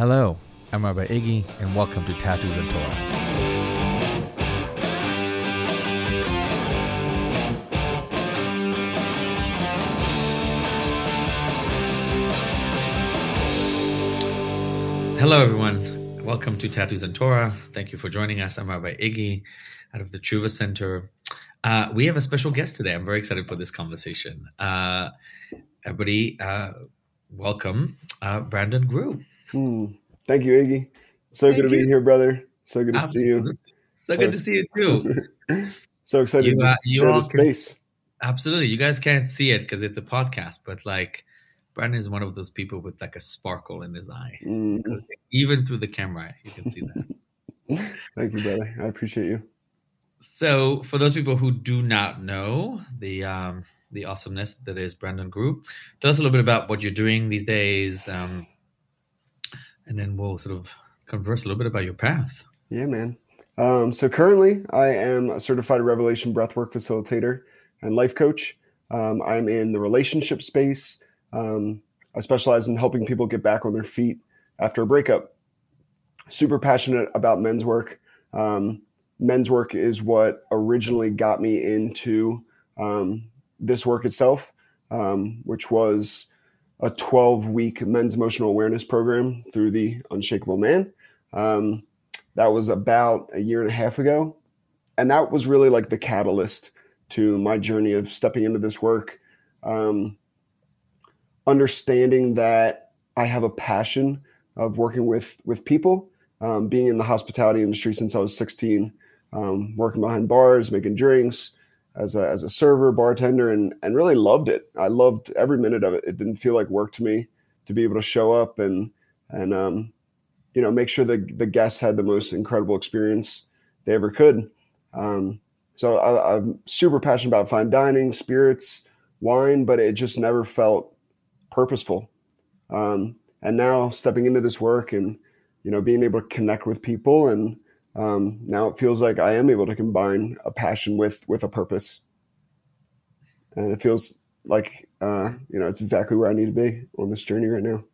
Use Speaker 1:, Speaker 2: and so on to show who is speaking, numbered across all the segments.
Speaker 1: Hello, I'm Rabbi Iggy, and welcome to Tattoos and Torah. Hello, everyone. Welcome to Tattoos and Torah. Thank you for joining us. I'm Rabbi Iggy out of the Truva Center. Uh, we have a special guest today. I'm very excited for this conversation. Uh, everybody, uh, welcome uh, Brandon Grew.
Speaker 2: Mm, thank you, Iggy. So thank good to you. be here, brother. So good to Absolutely. see you.
Speaker 1: So, so, good to see you too.
Speaker 2: so excited you, to uh, you share space. Can,
Speaker 1: absolutely. You guys can't see it because it's a podcast, but like Brandon is one of those people with like a sparkle in his eye. Mm. Even through the camera, you can see that.
Speaker 2: thank you, brother. I appreciate you.
Speaker 1: So, for those people who do not know the um, the awesomeness that is Brandon Grew, tell us a little bit about what you're doing these days, um, and then we'll sort of converse a little bit about your path.
Speaker 2: Yeah, man. Um, so currently, I am a certified Revelation Breathwork facilitator and life coach. Um, I'm in the relationship space. Um, I specialize in helping people get back on their feet after a breakup. Super passionate about men's work. Um, men's work is what originally got me into um, this work itself, um, which was a 12 week men's emotional awareness program through the Unshakable Man. Um, that was about a year and a half ago. And that was really like the catalyst to my journey of stepping into this work. Um, understanding that I have a passion of working with with people, um, being in the hospitality industry since I was 16, um, working behind bars, making drinks as a, as a server, bartender, and, and really loved it. I loved every minute of it. It didn't feel like work to me to be able to show up and, and, um, you know, make sure the, the guests had the most incredible experience they ever could. Um, so I, I'm super passionate about fine dining, spirits, wine, but it just never felt purposeful. Um, and now stepping into this work and, you know, being able to connect with people and, um, now it feels like I am able to combine a passion with with a purpose, and it feels like uh, you know it's exactly where I need to be on this journey right now.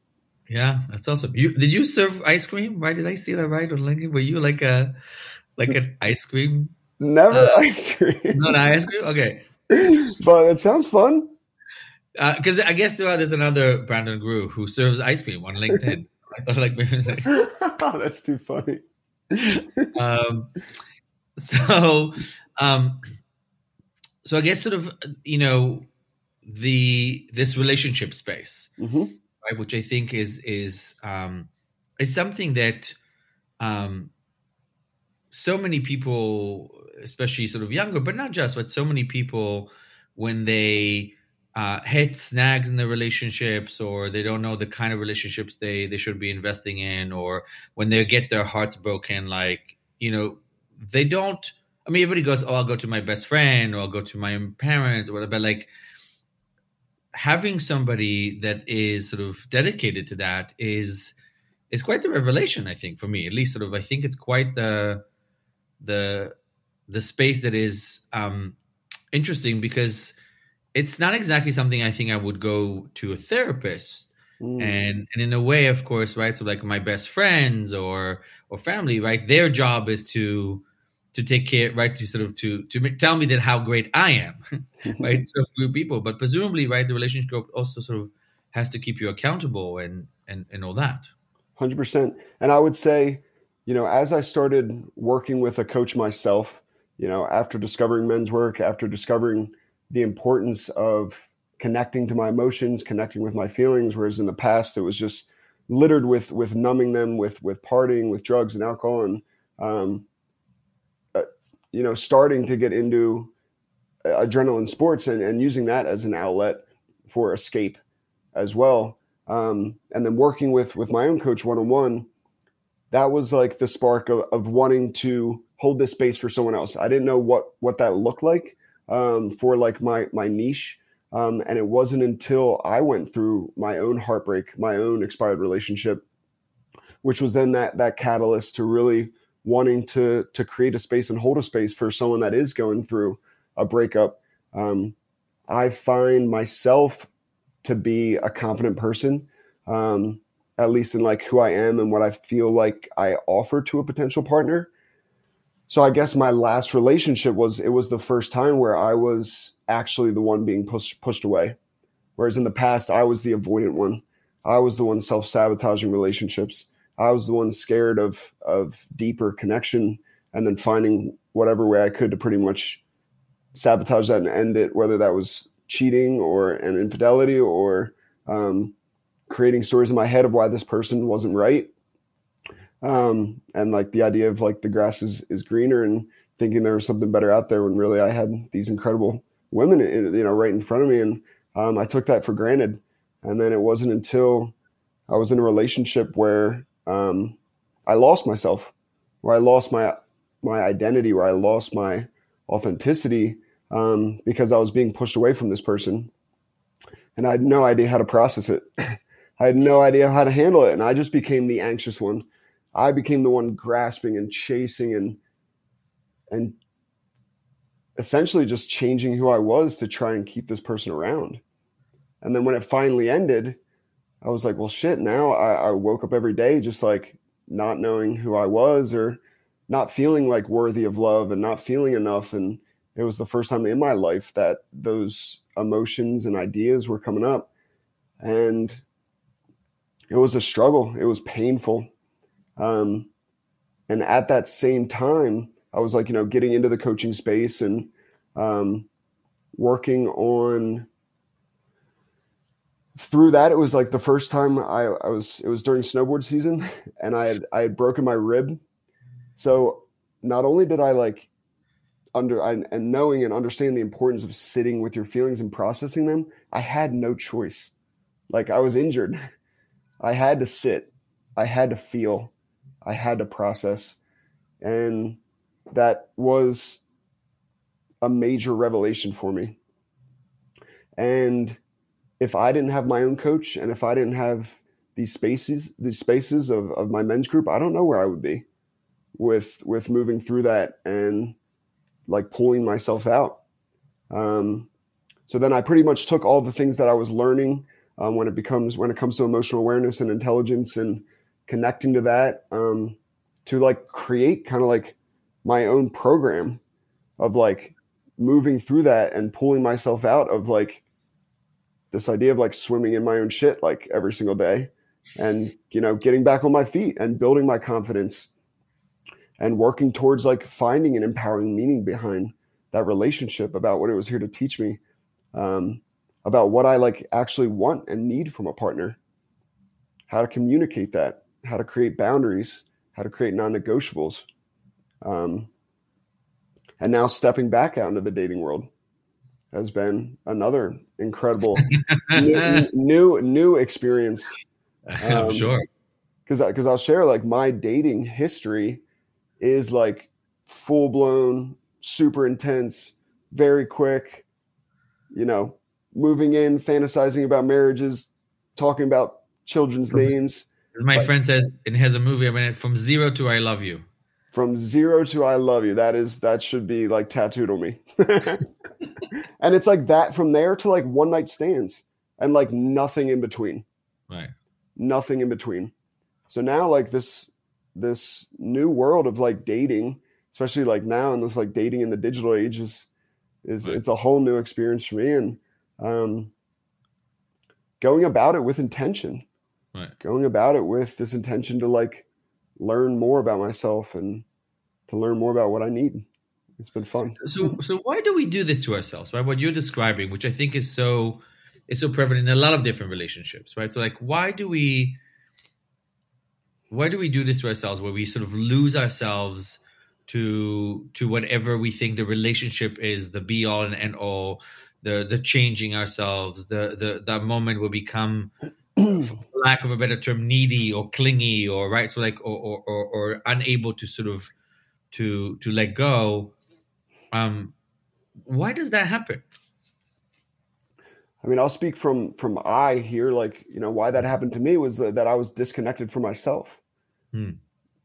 Speaker 1: Yeah, that's awesome. You did you serve ice cream? Right? Did I see that right on LinkedIn? Were you like a like an ice cream?
Speaker 2: Never uh, ice cream.
Speaker 1: Not ice cream. Okay,
Speaker 2: but it sounds fun.
Speaker 1: Because uh, I guess there, are, there's another Brandon Grew who serves ice cream on LinkedIn. I thought like
Speaker 2: oh, that's too funny.
Speaker 1: Um, so, um, so I guess sort of you know the this relationship space, mm-hmm. right, which I think is is um, is something that um, so many people, especially sort of younger, but not just, but so many people when they uh, hit snags in their relationships or they don't know the kind of relationships they they should be investing in or when they get their hearts broken like you know they don't i mean everybody goes oh i'll go to my best friend or i'll go to my parents or whatever but like having somebody that is sort of dedicated to that is is quite the revelation i think for me at least sort of i think it's quite the the the space that is um interesting because it's not exactly something I think I would go to a therapist. Mm. And and in a way, of course, right? So like my best friends or or family, right? Their job is to to take care, right? To sort of to to tell me that how great I am, right? so few people, but presumably, right? The relationship group also sort of has to keep you accountable and and and all that.
Speaker 2: Hundred percent. And I would say, you know, as I started working with a coach myself, you know, after discovering men's work, after discovering the importance of connecting to my emotions, connecting with my feelings. Whereas in the past, it was just littered with with numbing them, with with partying, with drugs and alcohol, and um, uh, you know, starting to get into adrenaline sports and, and using that as an outlet for escape as well. Um, and then working with with my own coach one on one, that was like the spark of, of wanting to hold this space for someone else. I didn't know what what that looked like, um, for like my my niche. Um, and it wasn't until I went through my own heartbreak, my own expired relationship, which was then that that catalyst to really wanting to to create a space and hold a space for someone that is going through a breakup. Um, I find myself to be a confident person. Um, at least in like who I am and what I feel like I offer to a potential partner. So I guess my last relationship was it was the first time where I was actually the one being pushed pushed away. Whereas in the past I was the avoidant one. I was the one self-sabotaging relationships. I was the one scared of of deeper connection and then finding whatever way I could to pretty much sabotage that and end it, whether that was cheating or an infidelity or um, creating stories in my head of why this person wasn't right. Um, and like the idea of like the grass is, is greener and thinking there was something better out there when really I had these incredible women, you know, right in front of me. And um, I took that for granted. And then it wasn't until I was in a relationship where um, I lost myself, where I lost my my identity, where I lost my authenticity um, because I was being pushed away from this person, and I had no idea how to process it. I had no idea how to handle it, and I just became the anxious one. I became the one grasping and chasing and and essentially just changing who I was to try and keep this person around. And then when it finally ended, I was like, well, shit, now I, I, woke up every day just like not knowing who I was or not feeling like worthy of love and not feeling enough. And it was the first time in my life that those emotions and ideas were coming up. And it was a struggle, it was painful. Um, and at that same time, I was like, you know, getting into the coaching space and um, working on through that it was like the first time I, I was it was during snowboard season and I had I had broken my rib. So not only did I like under and knowing and understanding the importance of sitting with your feelings and processing them, I had no choice. Like I was injured. I had to sit. I had to feel. I had to process. And that was a major revelation for me. And if I didn't have my own coach and if I didn't have these spaces, these spaces of, of my men's group, I don't know where I would be with with moving through that and like pulling myself out. Um, so then I pretty much took all the things that I was learning um, when it becomes when it comes to emotional awareness and intelligence and connecting to that um, to like create kind of like my own program of like moving through that and pulling myself out of like this idea of like swimming in my own shit like every single day and you know getting back on my feet and building my confidence and working towards like finding an empowering meaning behind that relationship about what it was here to teach me um, about what i like actually want and need from a partner. How to communicate that how to create boundaries how to create non-negotiables um, and now stepping back out into the dating world has been another incredible new, new, new experience.
Speaker 1: Um, I'm sure.
Speaker 2: Because because I'll share like my dating history is like full blown, super intense, very quick. You know, moving in, fantasizing about marriages, talking about children's names.
Speaker 1: My friend says it has a movie. I mean, from zero to I love you
Speaker 2: from zero to I love you. That is that should be like tattooed on me. and it's like that from there to like one night stands and like nothing in between.
Speaker 1: Right.
Speaker 2: Nothing in between. So now like this this new world of like dating, especially like now and this like dating in the digital age is is right. it's a whole new experience for me and um going about it with intention.
Speaker 1: Right.
Speaker 2: Going about it with this intention to like learn more about myself and to learn more about what I need. It's been fun.
Speaker 1: So, so why do we do this to ourselves? Right, what you're describing, which I think is so is so prevalent in a lot of different relationships, right? So, like, why do we why do we do this to ourselves, where we sort of lose ourselves to to whatever we think the relationship is, the be all and end all, the the changing ourselves, the the that moment where we become lack of a better term, needy or clingy or right, so like or or, or unable to sort of to to let go. Um, why does that happen?
Speaker 2: I mean, I'll speak from from I here. Like you know, why that happened to me was that, that I was disconnected from myself.
Speaker 1: Hmm.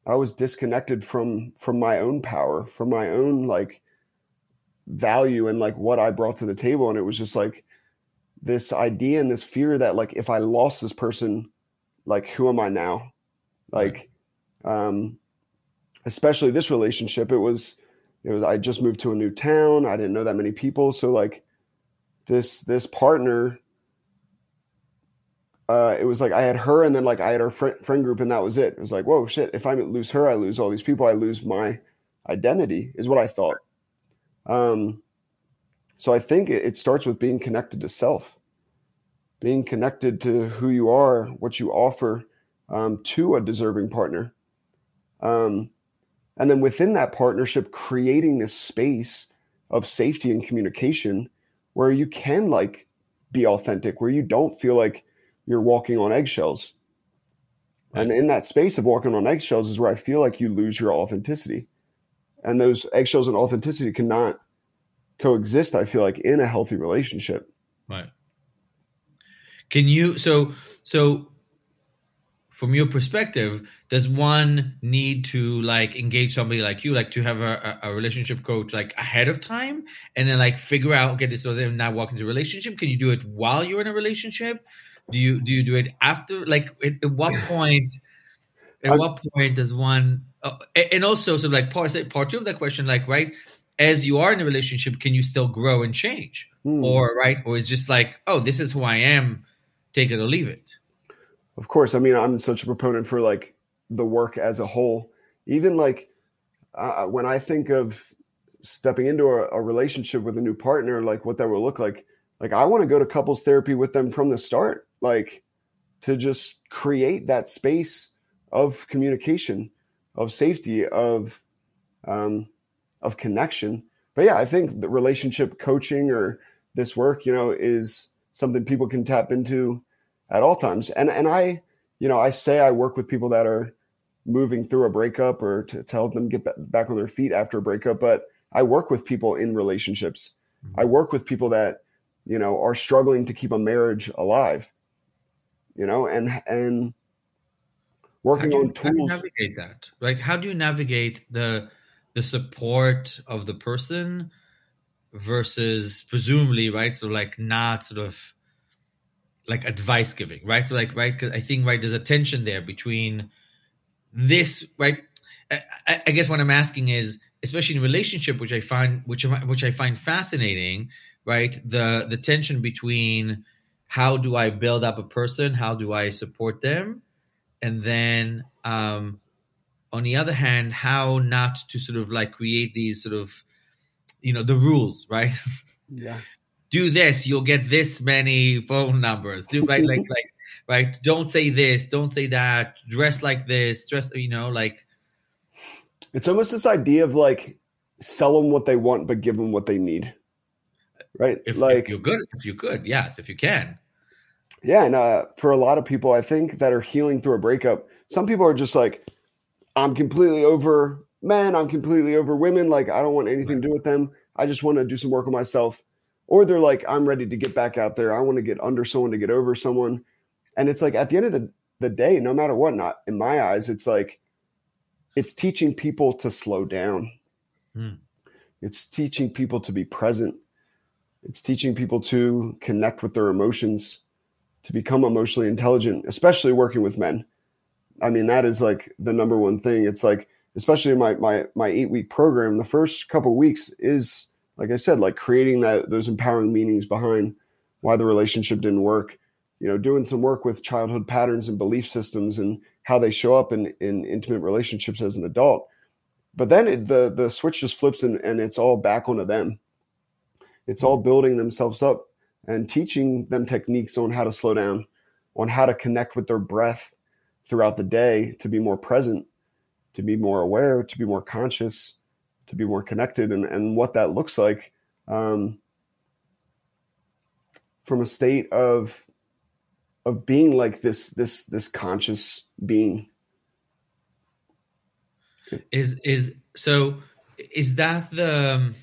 Speaker 2: I was disconnected from from my own power, from my own like value and like what I brought to the table, and it was just like this idea and this fear that like if I lost this person, like who am I now? Like, um, especially this relationship, it was, it was, I just moved to a new town. I didn't know that many people. So like this, this partner, uh, it was like I had her and then like I had our friend, friend group and that was it. It was like, whoa, shit. If I lose her, I lose all these people. I lose my identity is what I thought. Um, so I think it, starts with being connected to self, being connected to who you are, what you offer um, to a deserving partner. Um, and then within that partnership, creating this space of safety and communication where you can like be authentic, where you don't feel like you're walking on eggshells. Right. And in that space of walking on eggshells is where I feel like you lose your authenticity. And those eggshells and authenticity cannot coexist, I feel like, in a healthy relationship.
Speaker 1: Right. Can you so so from your perspective, does one need to like engage somebody like you, like to have a, a relationship coach like ahead of time and then like figure out, okay, this was not walk into a relationship? Can you do it while you're in a relationship? Do you do you do it after? Like at, at what point? At what point does one? Uh, and also, so like part part two of that question, like right, as you are in a relationship, can you still grow and change, hmm. or right, or is just like, oh, this is who I am, take it or leave it.
Speaker 2: Of course, I mean I'm such a proponent for like the work as a whole. Even like uh, when I think of stepping into a, a relationship with a new partner, like what that will look like, like I want to go to couples therapy with them from the start like to just create that space of communication, of safety, of um, of connection. But yeah, I think the relationship coaching or this work, you know, is something people can tap into at all times. And and I, you know, I say I work with people that are moving through a breakup or to, to help them get back on their feet after a breakup, but I work with people in relationships. Mm-hmm. I work with people that, you know, are struggling to keep a marriage alive you know, and and working
Speaker 1: you,
Speaker 2: on tools.
Speaker 1: navigate that? Like, how do you navigate the the support of the person versus presumably right? So like not sort of like advice giving, right? So like right, because I think right there's a tension there between this right. I, I guess what I'm asking is, especially in relationship, which I find which which I find fascinating, right? The the tension between how do I build up a person? How do I support them? And then um, on the other hand, how not to sort of like create these sort of, you know, the rules, right?
Speaker 2: Yeah.
Speaker 1: do this, you'll get this many phone numbers. Do right, like like right. Don't say this. Don't say that. Dress like this. Dress, you know, like.
Speaker 2: It's almost this idea of like sell them what they want, but give them what they need right?
Speaker 1: If, like if you're good, if you could, yes, if you can.
Speaker 2: Yeah, and uh, for a lot of people, I think that are healing through a breakup, some people are just like, I'm completely over men. I'm completely over women. Like I don't want anything to do with them. I just want to do some work on myself. Or they're like, I'm ready to get back out there. I want to get under someone to get over someone. And it's like at the end of the, the day, no matter what, not in my eyes, it's like it's teaching people to slow down. Hmm. It's teaching people to be present it's teaching people to connect with their emotions, to become emotionally intelligent, especially working with men. I mean, that is like the number one thing. It's like, especially in my my my eight week program, the first couple weeks is like I said, like creating that those empowering meanings behind why the relationship didn't work. You know, doing some work with childhood patterns and belief systems and how they show up in in intimate relationships as an adult. But then it, the the switch just flips and, and it's all back onto them it's all building themselves up and teaching them techniques on how to slow down, on how to connect with their breath throughout the day to be more present, to be more aware, to be more conscious, to be more connected, and, and what that looks like um, from a state of of being like this this this conscious being.
Speaker 1: Is is so? Is that the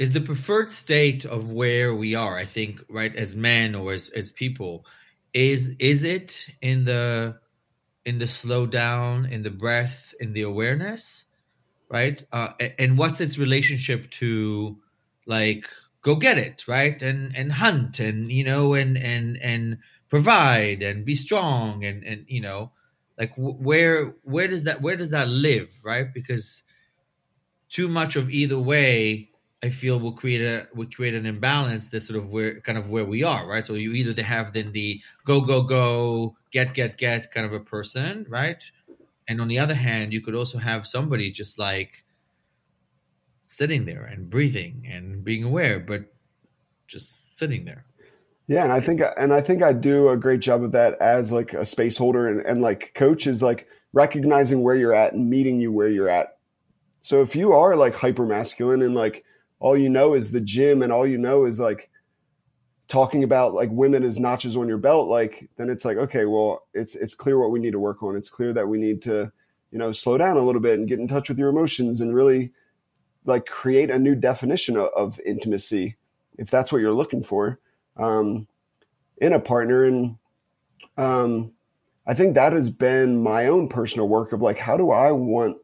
Speaker 1: is the preferred state of where we are i think right as men or as, as people is is it in the in the slow down in the breath in the awareness right? Uh, and what's its relationship to like go get it right? And and hunt and you know and and and provide and be strong and and you know like where where does that where does that live right? Because too much of either way i feel will create a will create an imbalance that's sort of where kind of where we are right so you either have then the go go go get get get kind of a person right and on the other hand you could also have somebody just like sitting there and breathing and being aware, but just sitting there.
Speaker 2: Yeah, and I think and I think I do a great job of that as like a space holder and, and like coach is like recognizing where you're at and meeting you where you're at. So if you are like hyper masculine and like all you know is the gym and all you know is like talking about like women as notches on your belt, like then it's like, okay, well, it's it's clear what we need to work on. It's clear that we need to, you know, slow down a little bit and get in touch with your emotions and really like create a new definition of, of intimacy if that's what you're looking for um, in a partner and um, i think that has been my own personal work of like how do i want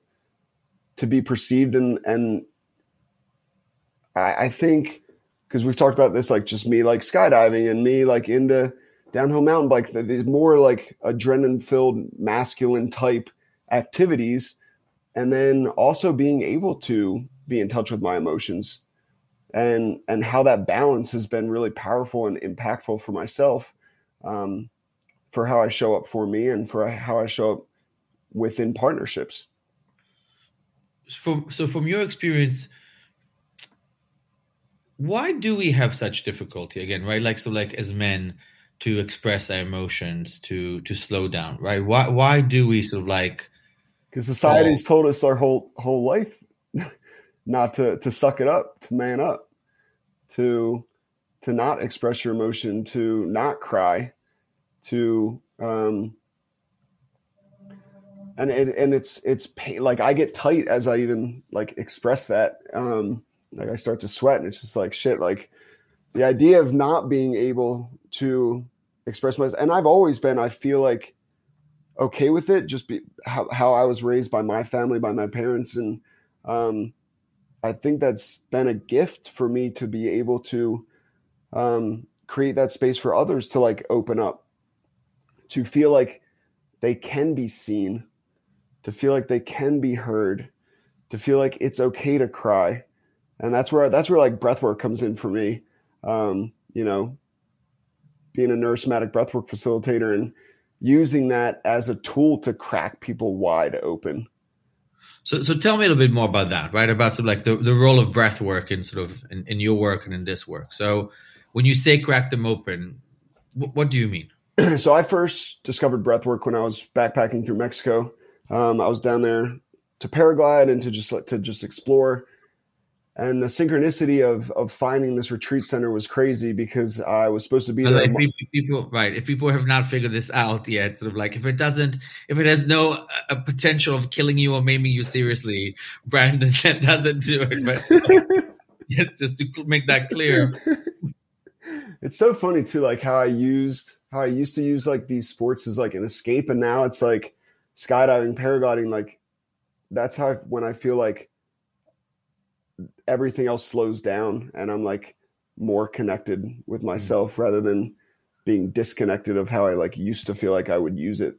Speaker 2: to be perceived and and i, I think because we've talked about this like just me like skydiving and me like into downhill mountain bike these more like adrenaline filled masculine type activities and then also being able to be in touch with my emotions and and how that balance has been really powerful and impactful for myself um, for how I show up for me and for how I show up within partnerships.
Speaker 1: From so from your experience, why do we have such difficulty again? Right, like so, like as men to express our emotions, to to slow down. Right, why why do we sort of like?
Speaker 2: Because society's told us our whole whole life not to to suck it up, to man up, to to not express your emotion, to not cry, to um, and and, and it's it's pain. like I get tight as I even like express that. Um, like I start to sweat, and it's just like shit. Like the idea of not being able to express myself, and I've always been. I feel like okay with it, just be how how I was raised by my family, by my parents, and um, I think that's been a gift for me to be able to um, create that space for others to like open up, to feel like they can be seen, to feel like they can be heard, to feel like it's okay to cry, and that's where that's where like breathwork comes in for me. Um, you know, being a neurosomatic breathwork facilitator and using that as a tool to crack people wide open.
Speaker 1: So, so tell me a little bit more about that, right? About sort of like the, the role of breath work in sort of in, in your work and in this work. So, when you say crack them open, what, what do you mean?
Speaker 2: so, I first discovered breath work when I was backpacking through Mexico. Um, I was down there to paraglide and to just to just explore and the synchronicity of of finding this retreat center was crazy because I was supposed to be there.
Speaker 1: If people, right? If people have not figured this out yet, sort of like if it doesn't, if it has no uh, potential of killing you or maiming you seriously, Brandon that doesn't do it. But just, just to make that clear,
Speaker 2: it's so funny too, like how I used how I used to use like these sports as like an escape, and now it's like skydiving, paragliding. Like that's how I, when I feel like everything else slows down and I'm like more connected with hmm. myself mm-hmm. rather than being disconnected of how I like used to feel like I would use it.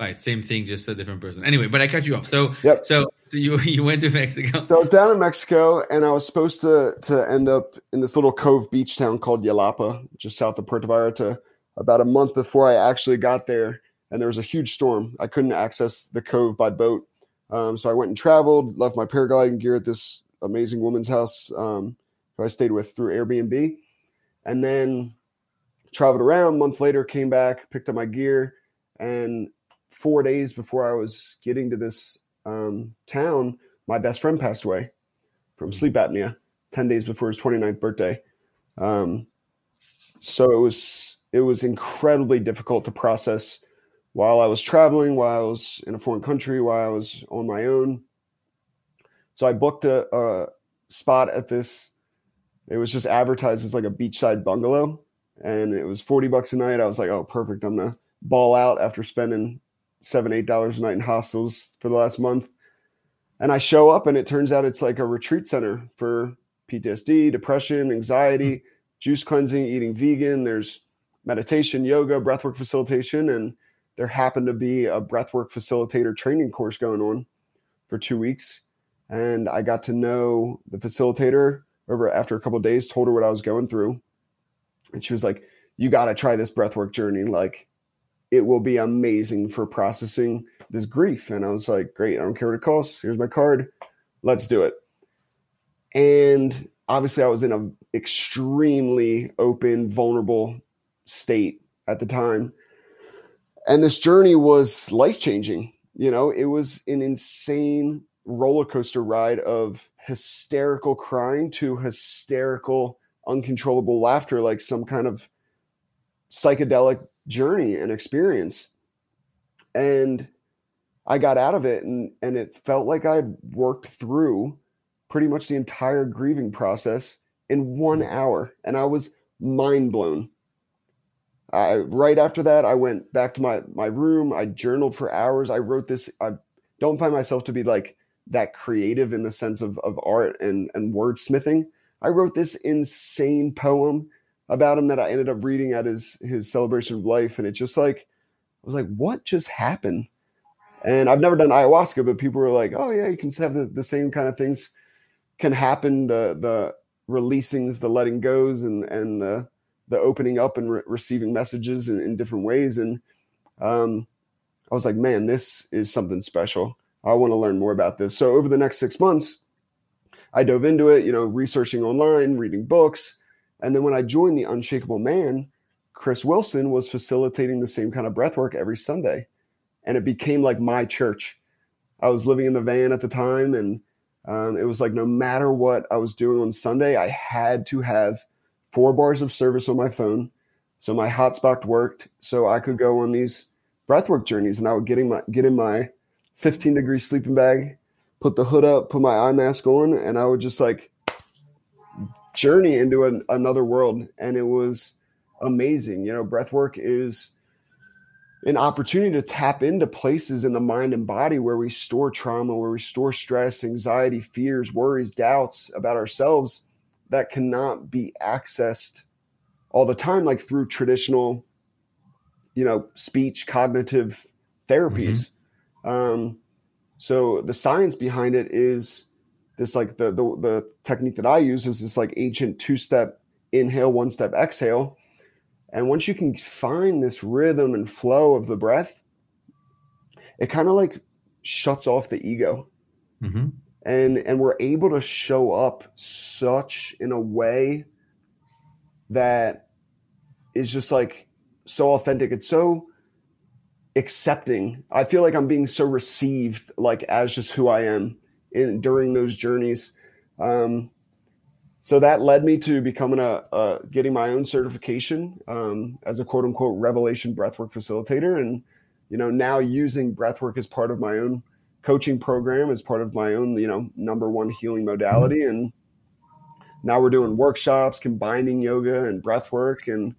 Speaker 1: Right, same thing, just a different person. Anyway, but I cut you off. So, yep. so, so you you went to Mexico.
Speaker 2: So I was down in Mexico, and I was supposed to to end up in this little cove beach town called Yelapa, just south of Puerto Vallarta. About a month before I actually got there, and there was a huge storm. I couldn't access the cove by boat, um, so I went and traveled, left my paragliding gear at this amazing woman's house um, who I stayed with through Airbnb, and then traveled around. A month later, came back, picked up my gear, and four days before I was getting to this um, town, my best friend passed away from sleep apnea. Ten days before his 29th birthday. Um, so it was it was incredibly difficult to process while I was traveling, while I was in a foreign country, while I was on my own. So I booked a, a spot at this. It was just advertised as like a beachside bungalow, and it was forty bucks a night. I was like, oh, perfect. I'm gonna ball out after spending seven, eight dollars a night in hostels for the last month. And I show up, and it turns out it's like a retreat center for PTSD, depression, anxiety, mm-hmm. juice cleansing, eating vegan. There's meditation, yoga, breathwork facilitation, and there happened to be a breathwork facilitator training course going on for two weeks. And I got to know the facilitator over after a couple days, told her what I was going through. And she was like, You got to try this breathwork journey. Like, it will be amazing for processing this grief. And I was like, Great, I don't care what it costs. Here's my card. Let's do it. And obviously, I was in an extremely open, vulnerable state at the time. And this journey was life changing. You know, it was an insane roller coaster ride of hysterical crying to hysterical, uncontrollable laughter, like some kind of psychedelic journey and experience. And I got out of it and, and it felt like I had worked through pretty much the entire grieving process in one hour. And I was mind blown. I, right after that, I went back to my, my room. I journaled for hours. I wrote this. I don't find myself to be like that creative in the sense of, of art and, and wordsmithing. I wrote this insane poem about him that I ended up reading at his his celebration of life, and it just like I was like, what just happened? And I've never done ayahuasca, but people were like, oh yeah, you can have the, the same kind of things can happen. The the releasings, the letting goes, and and the the opening up and re- receiving messages in, in, different ways. And um, I was like, man, this is something special. I want to learn more about this. So over the next six months, I dove into it, you know, researching online, reading books. And then when I joined the Unshakable Man, Chris Wilson was facilitating the same kind of breath work every Sunday. And it became like my church. I was living in the van at the time, and um, it was like no matter what I was doing on Sunday, I had to have four bars of service on my phone. So my hotspot worked. So I could go on these breathwork journeys and I would get in my, get in my 15 degree sleeping bag, put the hood up, put my eye mask on, and I would just like journey into an, another world. And it was amazing. You know, breathwork is an opportunity to tap into places in the mind and body where we store trauma, where we store stress, anxiety, fears, worries, doubts about ourselves that cannot be accessed all the time, like through traditional, you know, speech cognitive therapies. Mm-hmm. Um, so the science behind it is this like the, the the technique that I use is this like ancient two step inhale, one step exhale. And once you can find this rhythm and flow of the breath, it kind of like shuts off the ego. Mm-hmm. And and we're able to show up such in a way that is just like so authentic. It's so accepting. I feel like I'm being so received, like as just who I am in during those journeys. Um, so that led me to becoming a, a getting my own certification um, as a quote unquote revelation breathwork facilitator, and you know now using breathwork as part of my own coaching program, as part of my own you know number one healing modality, and now we're doing workshops combining yoga and breathwork and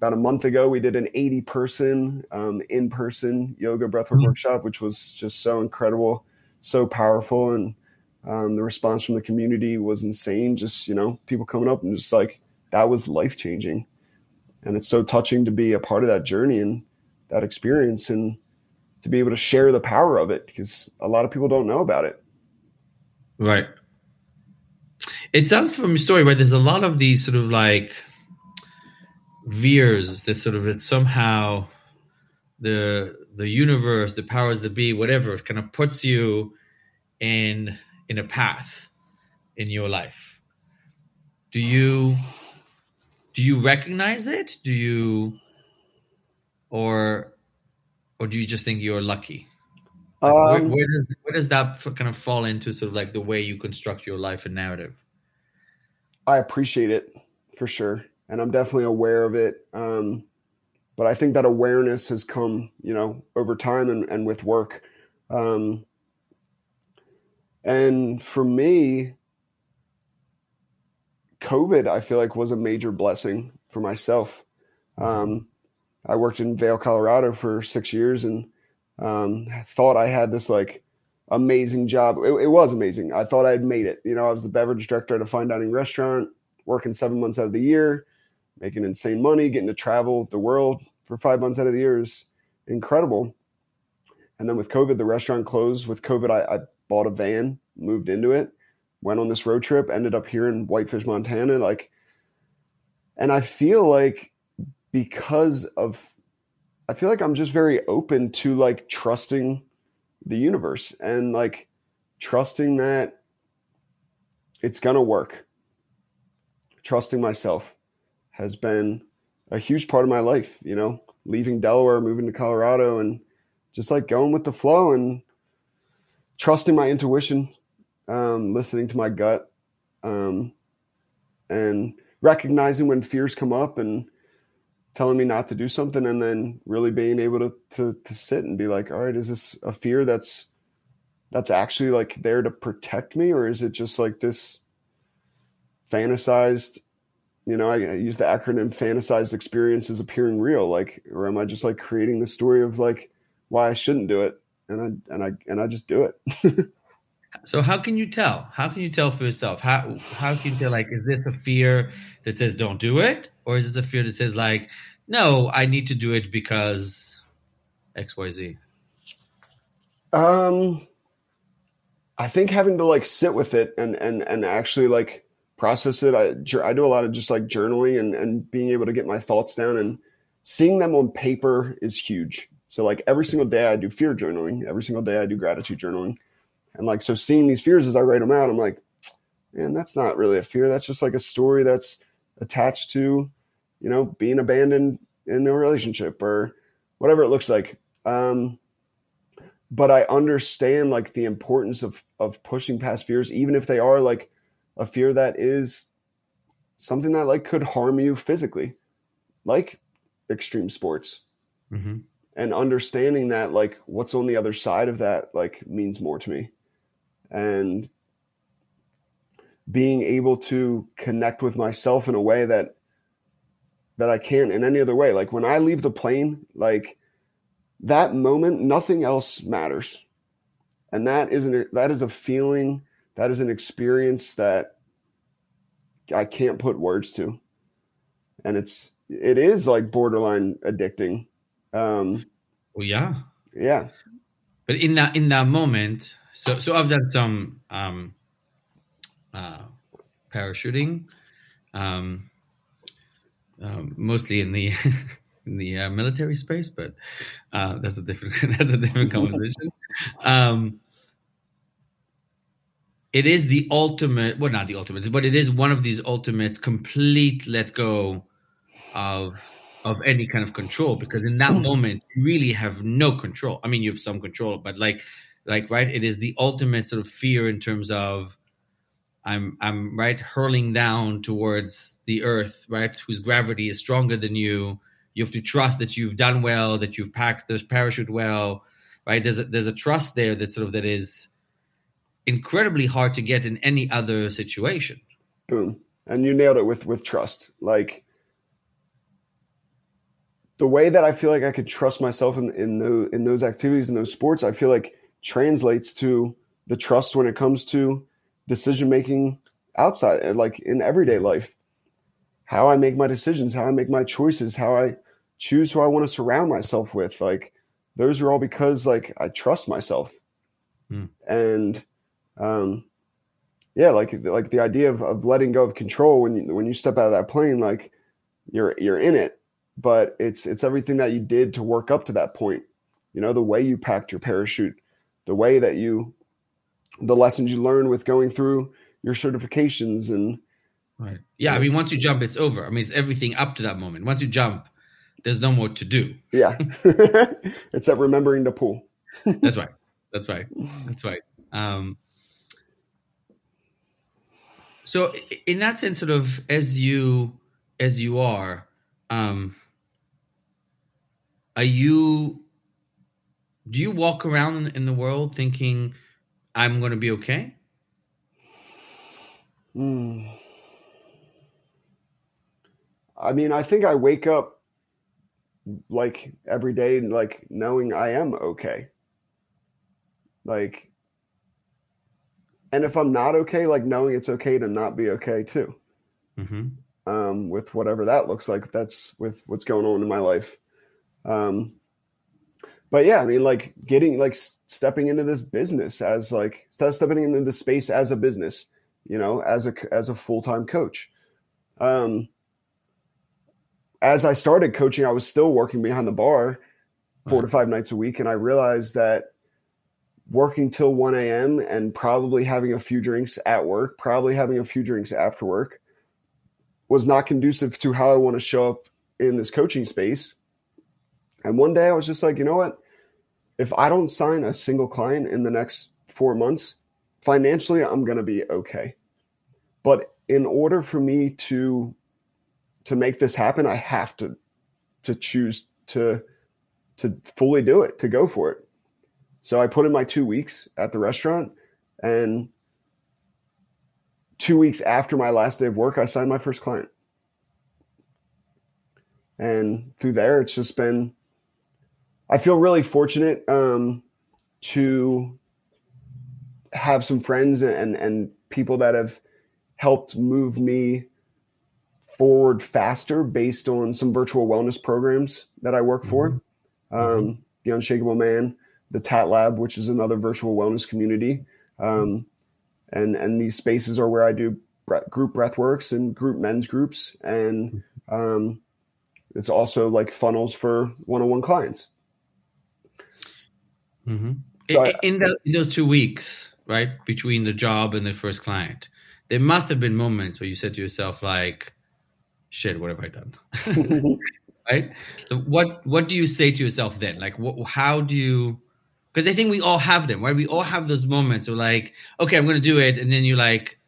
Speaker 2: about a month ago, we did an 80 person um, in person yoga breathwork mm-hmm. workshop, which was just so incredible, so powerful. And um, the response from the community was insane. Just, you know, people coming up and just like, that was life changing. And it's so touching to be a part of that journey and that experience and to be able to share the power of it because a lot of people don't know about it.
Speaker 1: Right. It sounds from your story, right? There's a lot of these sort of like, veers that sort of that somehow the the universe, the powers that be, whatever, kind of puts you in in a path in your life. Do you do you recognize it? Do you or or do you just think you're lucky? Like um, where, where, does where does that kind of fall into sort of like the way you construct your life and narrative?
Speaker 2: I appreciate it for sure and I'm definitely aware of it. Um, but I think that awareness has come, you know, over time and, and with work. Um, and for me, COVID, I feel like was a major blessing for myself. Um, I worked in Vail, Colorado for six years and um, thought I had this like amazing job. It, it, was amazing. I thought I had made it. You know, I was the beverage director at a fine dining restaurant, working seven months out of the year, making insane money, getting to travel the world for five months out of the year is incredible. And then with COVID, the restaurant closed. With COVID, I, I bought a van, moved into it, went on this road trip, ended up here in Whitefish, Montana. Like, and I feel like because of, I feel like I'm just very open to like trusting the universe and like trusting that it's going to work. Trusting myself has been a huge part of my life, you know, leaving Delaware, moving to Colorado and just like going with the flow and trusting my intuition, um, listening to my gut, um, and recognizing when fears come up and telling me not to do something and then really being able to to to sit and be like all right is this a fear that's that's actually like there to protect me? Or is it just like this fantasized you know I, I use the acronym fantasized experiences appearing real like or am i just like creating the story of like why i shouldn't do it and i and i and i just do it?
Speaker 1: So how can you tell? How can you tell for yourself? How how can you tell like is this a fear that says don't do it? Or is this a fear that says like no i need to do it because xyz
Speaker 2: um i think having to like sit with it and and and actually like process it i i do a lot of just like journaling and and being able to get my thoughts down and seeing them on paper is huge. So like every single day i do fear journaling every single day i do gratitude journaling. And like so seeing these fears as i write them out i'm like man that's not really a fear that's just like a story that's attached to, you know, being abandoned in a relationship or whatever it looks like. Um, but I understand like the importance of of pushing past fears, even if they are like a fear that is something that like could harm you physically, like extreme sports. Mm-hmm. And understanding that like what's on the other side of that like means more to me. And being able to connect with myself in a way that that I can't in any other way. Like when I leave the plane, like that moment, nothing else matters. And that is an that is a feeling, that is an experience that I can't put words to. And it's it is like borderline addicting. Um
Speaker 1: well yeah.
Speaker 2: Yeah.
Speaker 1: But in that in that moment, so so I've done some um uh, parachuting, um, um, mostly in the in the uh, military space, but uh, that's a different that's a different conversation. Um, it is the ultimate, well, not the ultimate, but it is one of these ultimate complete let go of of any kind of control because in that moment you really have no control. I mean, you have some control, but like like right, it is the ultimate sort of fear in terms of I'm I'm right hurling down towards the earth, right, whose gravity is stronger than you. You have to trust that you've done well, that you've packed this parachute well, right? There's a, there's a trust there that sort of that is incredibly hard to get in any other situation.
Speaker 2: Boom, and you nailed it with with trust. Like the way that I feel like I could trust myself in in those in those activities in those sports, I feel like translates to the trust when it comes to decision making outside, like in everyday life. How I make my decisions, how I make my choices, how I choose who I want to surround myself with. Like those are all because like I trust myself. Hmm. And um yeah, like like the idea of, of letting go of control when you when you step out of that plane, like you're you're in it, but it's it's everything that you did to work up to that point. You know, the way you packed your parachute, the way that you the lessons you learn with going through your certifications and
Speaker 1: right. Yeah i mean once you jump it's over. I mean it's everything up to that moment. Once you jump there's no more to do.
Speaker 2: Yeah. It's at remembering to pull.
Speaker 1: That's right. That's right. That's right. Um so in that sense sort of as you as you are um are you do you walk around in, in the world thinking I'm going to be okay?
Speaker 2: Mm. I mean, I think I wake up like every day, like knowing I am okay. Like, and if I'm not okay, like knowing it's okay to not be okay too.
Speaker 1: Mm-hmm.
Speaker 2: Um, with whatever that looks like, that's with what's going on in my life. Um, but yeah, I mean, like getting like stepping into this business as like stepping into the space as a business, you know, as a as a full time coach. Um, as I started coaching, I was still working behind the bar four right. to five nights a week, and I realized that working till 1 a.m. and probably having a few drinks at work, probably having a few drinks after work, was not conducive to how I want to show up in this coaching space. And one day I was just like, you know what? If I don't sign a single client in the next four months, financially, I'm going to be okay. But in order for me to to make this happen, I have to to choose to to fully do it, to go for it. So I put in my two weeks at the restaurant, and two weeks after my last day of work, I signed my first client. And through there, it's just been, I feel really fortunate um, to have some friends and, and people that have helped move me forward faster based on some virtual wellness programs that I work for. Mm-hmm. Um, the Unshakable Man, the Tat Lab, which is another virtual wellness community. Um, and and these spaces are where I do group breathworks and group men's groups, and um, it's also like funnels for one-on-one clients.
Speaker 1: Mm-hmm. So in, I, in, the, in those two weeks, right between the job and the first client, there must have been moments where you said to yourself, like, "Shit, what have I done?" right? So what what do you say to yourself then? Like, what, how do you because I think we all have them, right? We all have those moments of like, okay, I'm going to do it, and then you're like,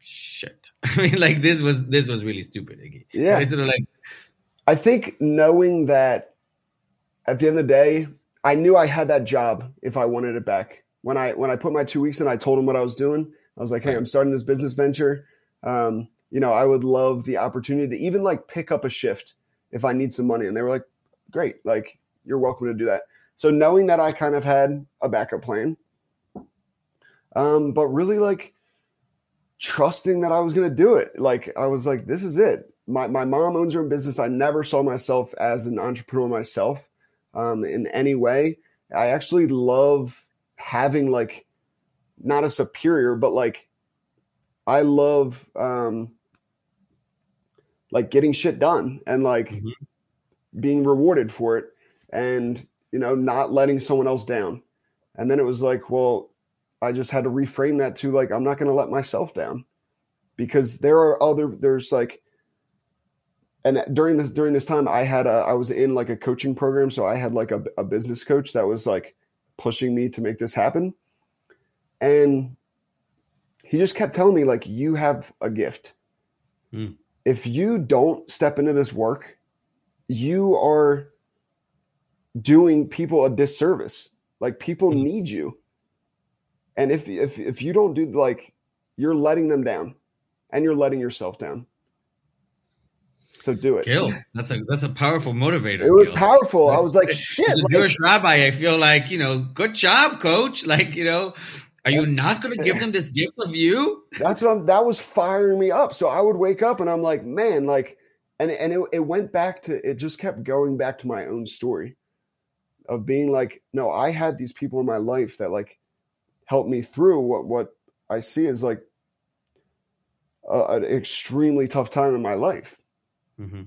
Speaker 1: shit. I mean, like this was this was really stupid. Iggy.
Speaker 2: Yeah,
Speaker 1: sort of like,
Speaker 2: I think knowing that at the end of the day, I knew I had that job if I wanted it back. When I when I put my two weeks in, I told him what I was doing. I was like, hey, I'm starting this business venture. Um, you know, I would love the opportunity to even like pick up a shift if I need some money. And they were like, great, like you're welcome to do that. So knowing that I kind of had a backup plan, um, but really like trusting that I was going to do it. Like I was like, this is it. My my mom owns her own business. I never saw myself as an entrepreneur myself um, in any way. I actually love having like not a superior, but like I love um, like getting shit done and like mm-hmm. being rewarded for it. And you know, not letting someone else down. And then it was like, well, I just had to reframe that to like, I'm not going to let myself down because there are other, there's like, and during this, during this time I had a, I was in like a coaching program. So I had like a, a business coach that was like pushing me to make this happen. And he just kept telling me like, you have a gift. Mm. If you don't step into this work, you are doing people a disservice. Like people mm-hmm. need you. And if if if you don't do like you're letting them down and you're letting yourself down. So do it.
Speaker 1: Gil, that's a that's a powerful motivator.
Speaker 2: It was powerful. I was like, shit.
Speaker 1: As a
Speaker 2: like,
Speaker 1: Jewish rabbi, I feel like, you know, good job, coach. Like, you know, are you not going to give them this gift of you?
Speaker 2: That's what I'm, that was firing me up. So I would wake up and I'm like, man, like, and and it, it went back to it just kept going back to my own story of being like, no, I had these people in my life that like helped me through what what I see is like a, an extremely tough time in my life. Mm-hmm.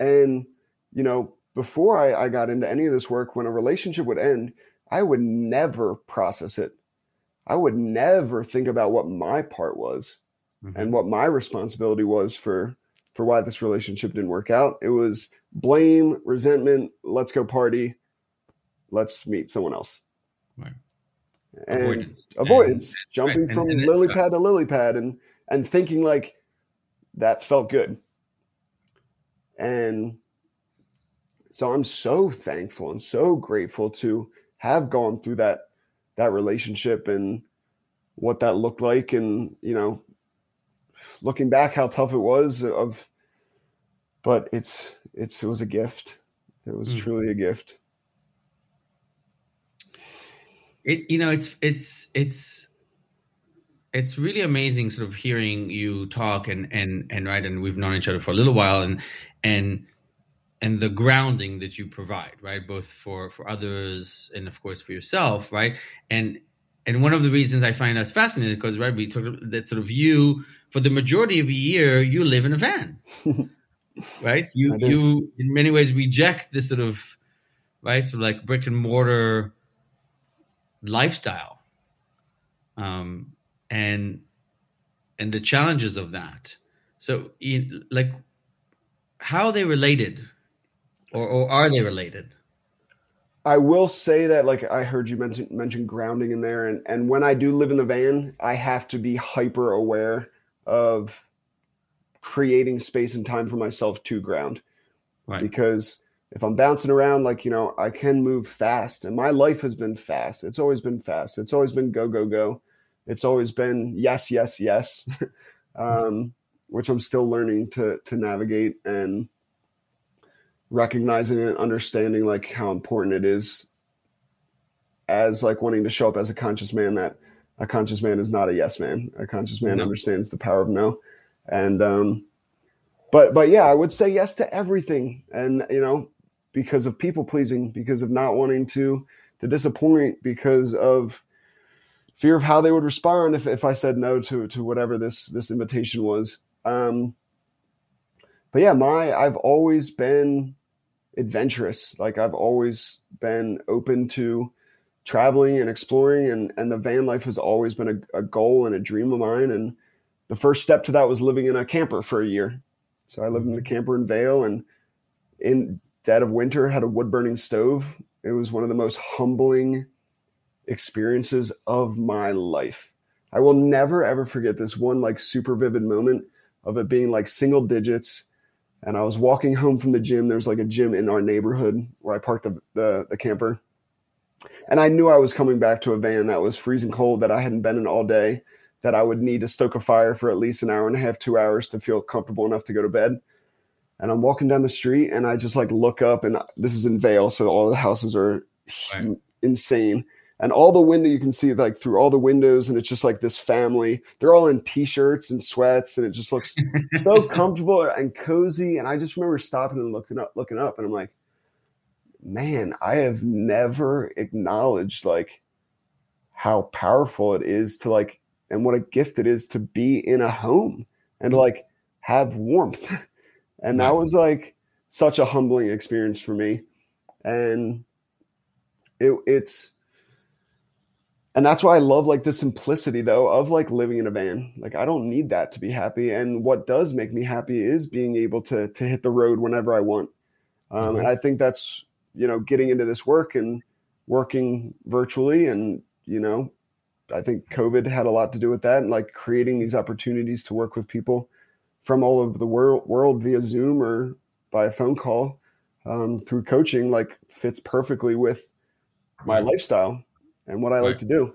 Speaker 2: And you know, before I, I got into any of this work, when a relationship would end, I would never process it. I would never think about what my part was mm-hmm. and what my responsibility was for for why this relationship didn't work out. It was blame, resentment, let's go party, let's meet someone else. Right. And avoidance, avoidance, and, jumping right. from and, and lily pad to lily pad, and and thinking like that felt good. And so I'm so thankful and so grateful to have gone through that that relationship and what that looked like and you know looking back how tough it was of but it's it's it was a gift it was mm. truly a gift
Speaker 1: it you know it's it's it's it's really amazing sort of hearing you talk and and and right and we've known each other for a little while and and and the grounding that you provide right? Both for for others and of course for yourself right? And and one of the reasons i find us fascinating because right we talk that sort of you for the majority of a year you live in a van right? You you in many ways reject this sort of right so like brick and mortar lifestyle. Um and and the challenges of that. So, like, how are they related, or, or are they related?
Speaker 2: I will say that, like, I heard you mention mention grounding in there, and and when I do live in the van, I have to be hyper aware of creating space and time for myself to ground, right? Because if I'm bouncing around, like you know, I can move fast, and my life has been fast. It's always been fast. It's always been go go go it's always been yes, yes, yes, um, which I'm still learning to to navigate and recognizing and understanding like how important it is as like wanting to show up as a conscious man that a conscious man is not a yes man. A conscious man no. understands the power of no. And um but but yeah, I would say yes to everything. And you know, because of people pleasing, because of not wanting to to disappoint, because of fear of how they would respond if, if I said no to to whatever this this invitation was. Um, but yeah, my I've always been adventurous. Like I've always been open to traveling and exploring, and and the van life has always been a, a goal and a dream of mine. And the first step to that was living in a camper for a year. So I lived in a mm-hmm. camper in Vail, and in dead of winter had a wood burning stove. It was one of the most humbling experiences of my life. I will never ever forget this one like super vivid moment of it being like single digits. And I was walking home from the gym. There's like a gym in our neighborhood where I parked the, the, the camper. And I knew I was coming back to a van that was freezing cold that I hadn't been in all day, that I would need to stoke a fire for at least an hour and a half, two hours to feel comfortable enough to go to bed. And I'm walking down the street and I just like look up and this is in Vail, so all the houses are right. insane and all the window you can see like through all the windows and it's just like this family. They're all in t-shirts and sweats and it just looks so comfortable and cozy. And i just remember stopping and looking up looking up and i'm like man i have never acknowledged like how powerful it is to like and what a gift it is to be in a home and like have warmth. And that was like such a humbling experience for me. And it, it's and that's why I love like the simplicity though of like living in a van. Like I don't need that to be happy. And what does make me happy is being able to to hit the road whenever I want. Um, mm-hmm. And I think that's you know getting into this work and working virtually, and you know, I think COVID had a lot to do with that, and like creating these opportunities to work with people from all over the world world via Zoom or by a phone call um, through coaching, like fits perfectly with my lifestyle and what I right. like to do.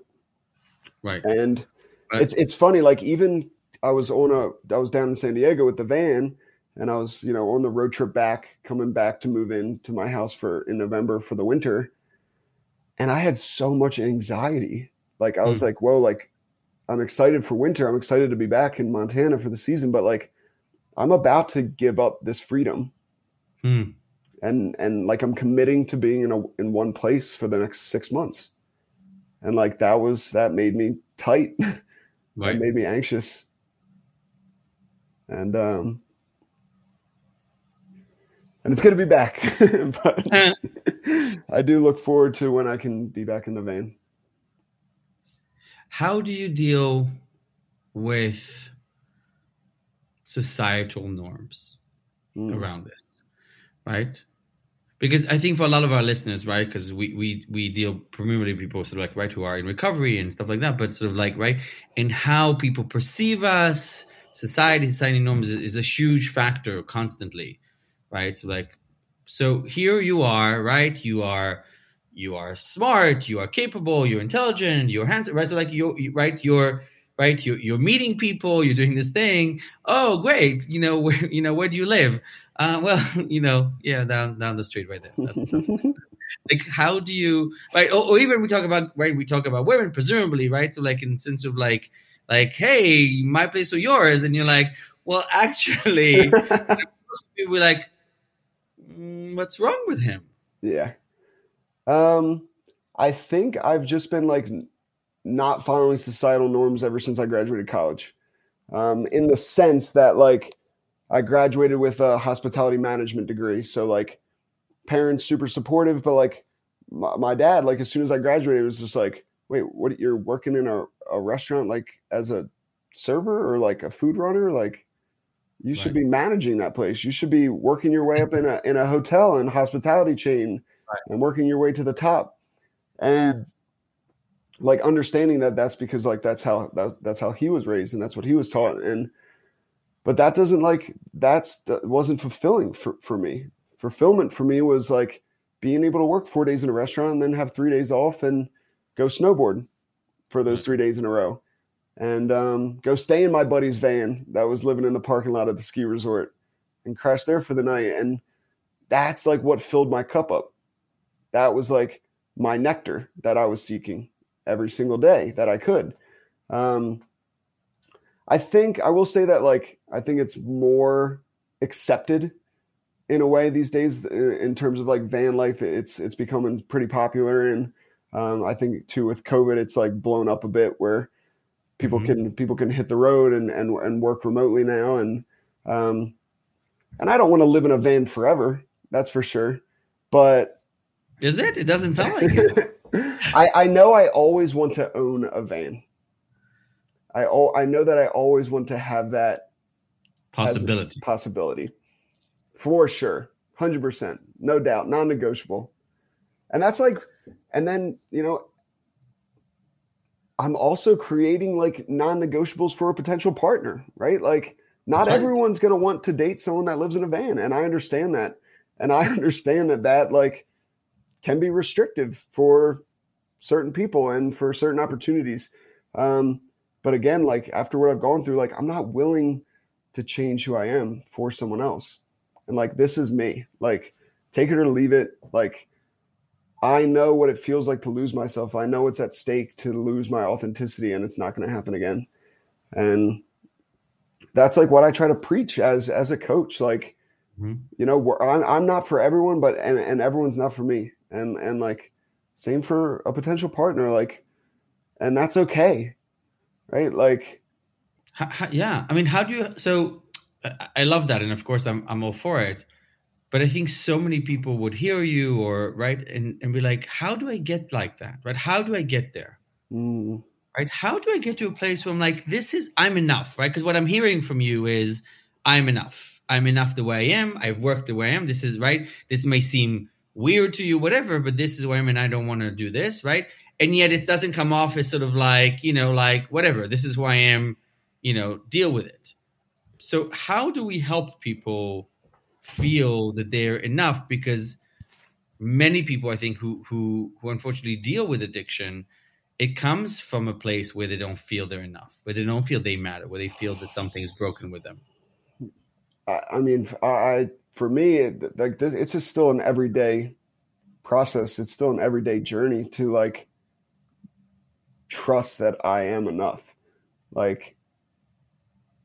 Speaker 1: Right.
Speaker 2: And right. it's it's funny, like even I was on a I was down in San Diego with the van and I was, you know, on the road trip back, coming back to move in to my house for in November for the winter. And I had so much anxiety. Like I was mm. like, whoa, like I'm excited for winter. I'm excited to be back in Montana for the season, but like I'm about to give up this freedom. Mm. And and like I'm committing to being in a in one place for the next six months and like that was that made me tight. Right. that made me anxious. And um and it's going to be back. But i do look forward to when i can be back in the van
Speaker 1: how do you deal with societal norms mm. around this? Right because I think for a lot of our listeners, right, because we we we deal primarily with people sort of like right who are in recovery and stuff like that, but sort of like right in how people perceive us, society, society norms is, is a huge factor constantly, right? So like, so here you are, right? You are you are smart, you are capable, you're intelligent, you're handsome, right? So like you right, you're right, you're you're meeting people, you're doing this thing. Oh, great, you know where you know where do you live? Uh, well, you know, yeah, down down the street right there. That's, that's, like, how do you right? Or, or, even we talk about right, we talk about women, presumably, right? So, like, in sense of like, like, "Hey, my place or yours?" And you're like, "Well, actually," we're like, mm, "What's wrong with him?"
Speaker 2: Yeah. Um, I think I've just been like not following societal norms ever since I graduated college. Um, in the sense that like I graduated with a hospitality management degree, so like parents super supportive, but like my, my dad, like as soon as I graduated, was just like, "Wait, what? You're working in a, a restaurant like as a server or like a food runner? Like you should right. be managing that place. You should be working your way up in a in a hotel and hospitality chain right. and working your way to the top." And like understanding that that's because like that's how that, that's how he was raised and that's what he was taught and but that doesn't like that's that wasn't fulfilling for, for me. Fulfillment for me was like being able to work four days in a restaurant and then have three days off and go snowboard for those three days in a row. And um, go stay in my buddy's van that was living in the parking lot of the ski resort and crash there for the night. And that's like what filled my cup up. That was like my nectar that i was seeking every single day that I could. Um, I think I will say that like I think it's more accepted in a way these days in terms of like van life. It's it's becoming pretty popular, and um, I think too with COVID, it's like blown up a bit where people mm-hmm. can people can hit the road and and and work remotely now, and um, and I don't want to live in a van forever. That's for sure, but
Speaker 1: is it? It doesn't sound like it.
Speaker 2: I, I know I always want to own a van. I I know that I always want to have that
Speaker 1: possibility.
Speaker 2: Possibility. For sure. 100%. No doubt. Non-negotiable. And that's like and then, you know, I'm also creating like non-negotiables for a potential partner, right? Like not right. everyone's going to want to date someone that lives in a van and I understand that. And I understand that that like can be restrictive for certain people and for certain opportunities. Um, but again, like after what I've gone through, like I'm not willing to change who I am for someone else. And like this is me. Like take it or leave it. Like I know what it feels like to lose myself. I know it's at stake to lose my authenticity and it's not going to happen again. And that's like what I try to preach as as a coach like mm-hmm. you know I'm, I'm not for everyone but and, and everyone's not for me and and like same for a potential partner like and that's okay right like
Speaker 1: how, how, yeah i mean how do you so i love that and of course i'm i'm all for it but i think so many people would hear you or right and, and be like how do i get like that? Right? How do i get there? Mm. right? How do i get to a place where i'm like this is i'm enough right? Because what i'm hearing from you is i'm enough. I'm enough the way i am. I've worked the way i am. This is right this may seem weird to you, whatever, but this is where I'm and I don't want to do this, right? And yet it doesn't come off as sort of like, you know, like whatever, this is who I am, you know, deal with it. So how do we help people feel that they're enough? Because many people I think who who who unfortunately deal with addiction, it comes from a place where they don't feel they're enough, where they don't feel they matter, where they feel that something is broken with them.
Speaker 2: I mean, I for me, like this, it's just still an everyday process. It's still an everyday journey to like trust that I am enough. Like,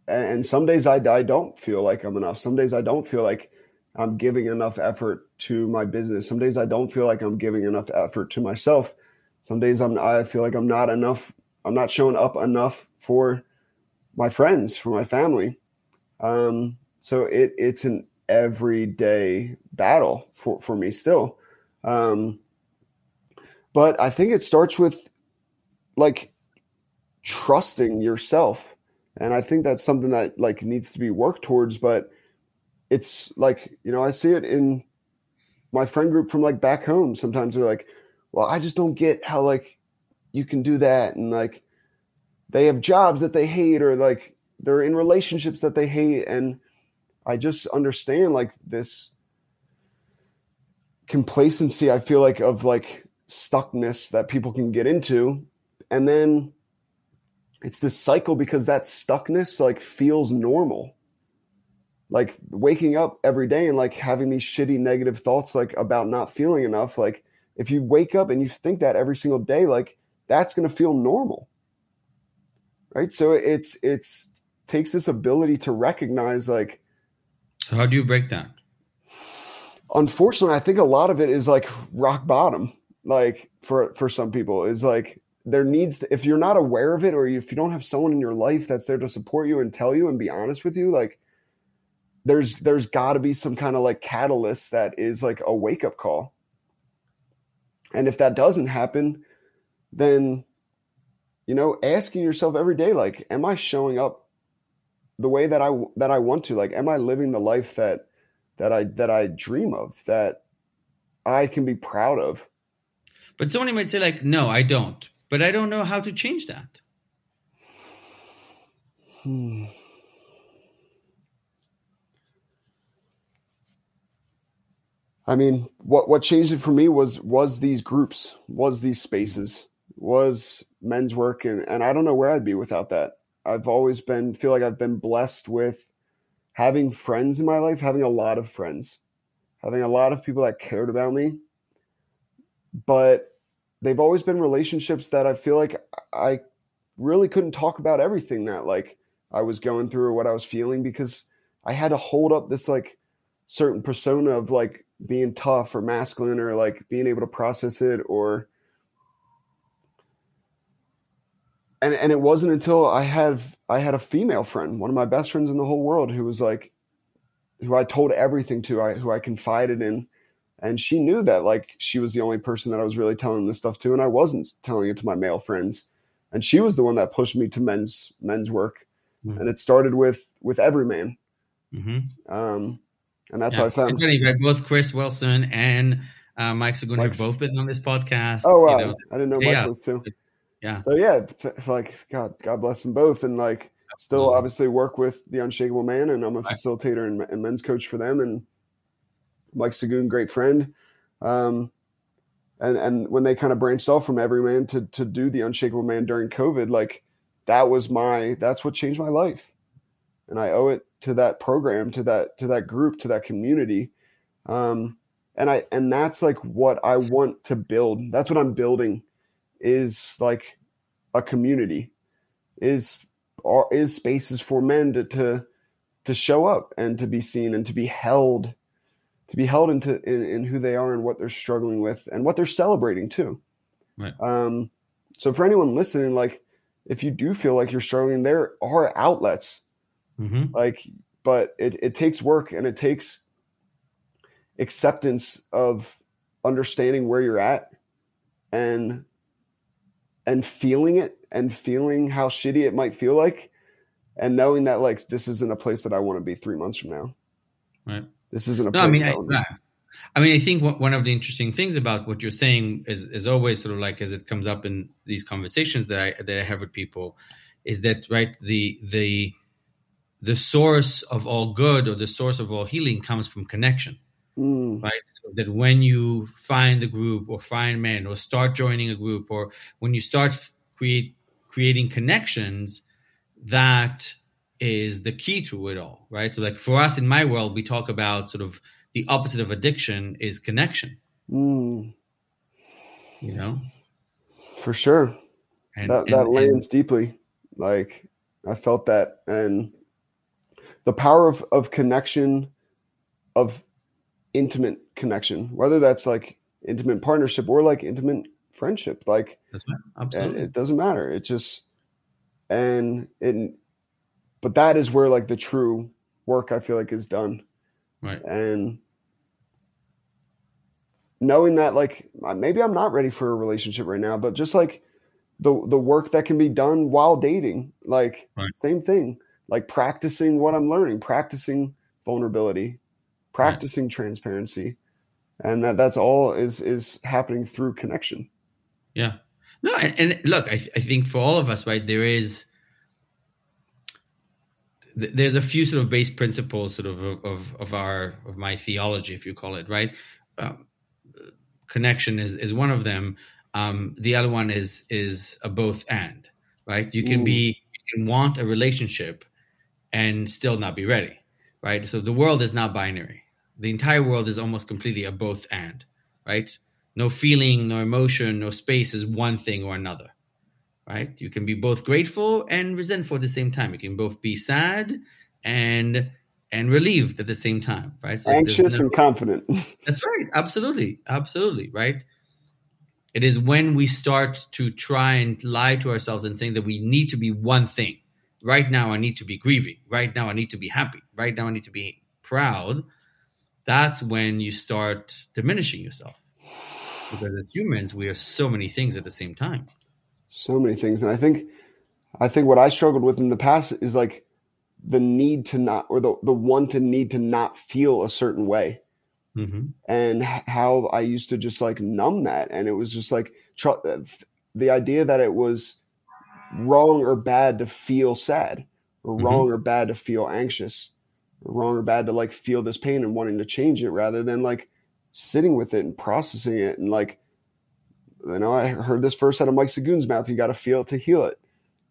Speaker 2: and some days I, I don't feel like I'm enough. Some days I don't feel like I'm giving enough effort to my business. Some days I don't feel like I'm giving enough effort to myself. Some days I'm I feel like I'm not enough. I'm not showing up enough for my friends, for my family. Um, so it it's an everyday battle for, for me still. Um, but I think it starts with like trusting yourself. And I think that's something that like needs to be worked towards, but it's like, you know, I see it in my friend group from like back home. Sometimes they're like, well, I just don't get how like you can do that. And like they have jobs that they hate or like they're in relationships that they hate. And I just understand like this complacency I feel like of like stuckness that people can get into and then it's this cycle because that stuckness like feels normal like waking up every day and like having these shitty negative thoughts like about not feeling enough like if you wake up and you think that every single day like that's going to feel normal right? So it's it's takes this ability to recognize like.
Speaker 1: So how do you break that?
Speaker 2: Unfortunately, I think a lot of it is like rock bottom. Like for for some people, is like there needs to, if you're not aware of it or if you don't have someone in your life that's there to support you and tell you and be honest with you, like there's there's got to be some kind of like catalyst that is like a wake up call. And if that doesn't happen, then you know, asking yourself every day like am I showing up the way that I that I want to? Like am I living the life that that I that I dream of that I can be proud of?
Speaker 1: But somebody might say like no, I don't. But I don't know how to change that. Hmm.
Speaker 2: I mean, what what changed it for me was was these groups, was these spaces, was men's work, and and I don't know where I'd be without that. I've always been feel like I've been blessed with having friends in my life, having a lot of friends, having a lot of people that cared about me. But they've always been relationships that I feel like I really couldn't talk about everything that like I was going through or what I was feeling because I had to hold up this like certain persona of like being tough or masculine or like being able to process it or and and it wasn't until I had I had a female friend, one of my best friends in the whole world, who was like, who I told everything to, I who I confided in, and she knew that like she was the only person that I was really telling this stuff to, and I wasn't telling it to my male friends, and she was the one that pushed me to men's men's work, mm-hmm. and it started with with Everyman. Mm-hmm. Um, and that's yeah. how I found.
Speaker 1: funny, right? Both Chris Wilson and uh, Mike Sagoon have both been on this podcast.
Speaker 2: Oh wow, you know. I didn't know Mike yeah. was too.
Speaker 1: Yeah.
Speaker 2: So yeah, like God, God bless them both, and like Absolutely. still obviously work with the Unshakable Man, and I'm a facilitator and, and men's coach for them, and Mike Sagoon, great friend. Um, and and when they kind of branched off from Everyman to to do the Unshakable Man during COVID, like that was my that's what changed my life, and I owe it to that program, to that to that group, to that community. Um, and I and that's like what I want to build. That's what I'm building is like a community is or is spaces for men to, to to show up and to be seen and to be held to be held into in, in, who they are and what they're struggling with and what they're celebrating too.
Speaker 1: Right.
Speaker 2: Um, so for anyone listening, like if you do feel like you're struggling, there are outlets. Mm-hmm. Like, but it, it takes work and it takes acceptance of understanding where you're at and and feeling it and feeling how shitty it might feel like and knowing that like this isn't a place that I want to be three months from now.
Speaker 1: Right.
Speaker 2: This isn't a
Speaker 1: no, I mean, I, I mean, I think one of the interesting things about what you're saying is, is always sort of like as it comes up in these conversations that I that I have with people, is that right the the the source of all good or the source of all healing comes from connection. Mm. Right. So that when you find the group or find men or start joining a group or when you start create creating connections, that is the key to it all. Right. So like for us in my world, we talk about sort of the opposite of addiction is connection.
Speaker 2: Mm.
Speaker 1: You know?
Speaker 2: For sure. And, that that lands and, deeply. Like I felt that and the power of, of connection, of intimate connection, whether that's like intimate partnership or like intimate friendship. Like
Speaker 1: absolutely.
Speaker 2: it doesn't matter. It just and it but that is where like the true work I feel like is done.
Speaker 1: Right.
Speaker 2: And knowing that like maybe I'm not ready for a relationship right now, but just like the the work that can be done while dating, like right. same thing like practicing what I'm learning, practicing vulnerability, practicing right. transparency, and that that's all is is happening through connection.
Speaker 1: Yeah. No, and, and look, I, th- I think for all of us, right, there is there's a few sort of base principles, sort of of of our of my theology, if you call it, right. Um, connection is is one of them. Um, the other one is is a both and, right. You can Ooh. be you can want a relationship, and still not be ready, right? So the world is not binary. The entire world is almost completely a both and, right? No feeling, no emotion, no space is one thing or another, right? You can be both grateful and resentful at the same time. You can both be sad and and relieved at the same time, right?
Speaker 2: So Anxious and confident.
Speaker 1: That's right. Absolutely. Absolutely. Right. It is when we start to try and lie to ourselves and saying that we need to be one thing. Right now, I need to be grieving. Right now, I need to be happy. Right now, I need to be proud. That's when you start diminishing yourself. Because as humans, we are so many things at the same time.
Speaker 2: So many things. And I think I think what I struggled with in the past is like the need to not or the the want to need to not feel a certain way mm-hmm. and how i used to just like numb that and it was just like tr- the idea that it was wrong or bad to feel sad or mm-hmm. wrong or bad to feel anxious or wrong or bad to like feel this pain and wanting to change it rather than like sitting with it and processing it and like you know i heard this first out of mike sagoon's mouth you got to feel it to heal it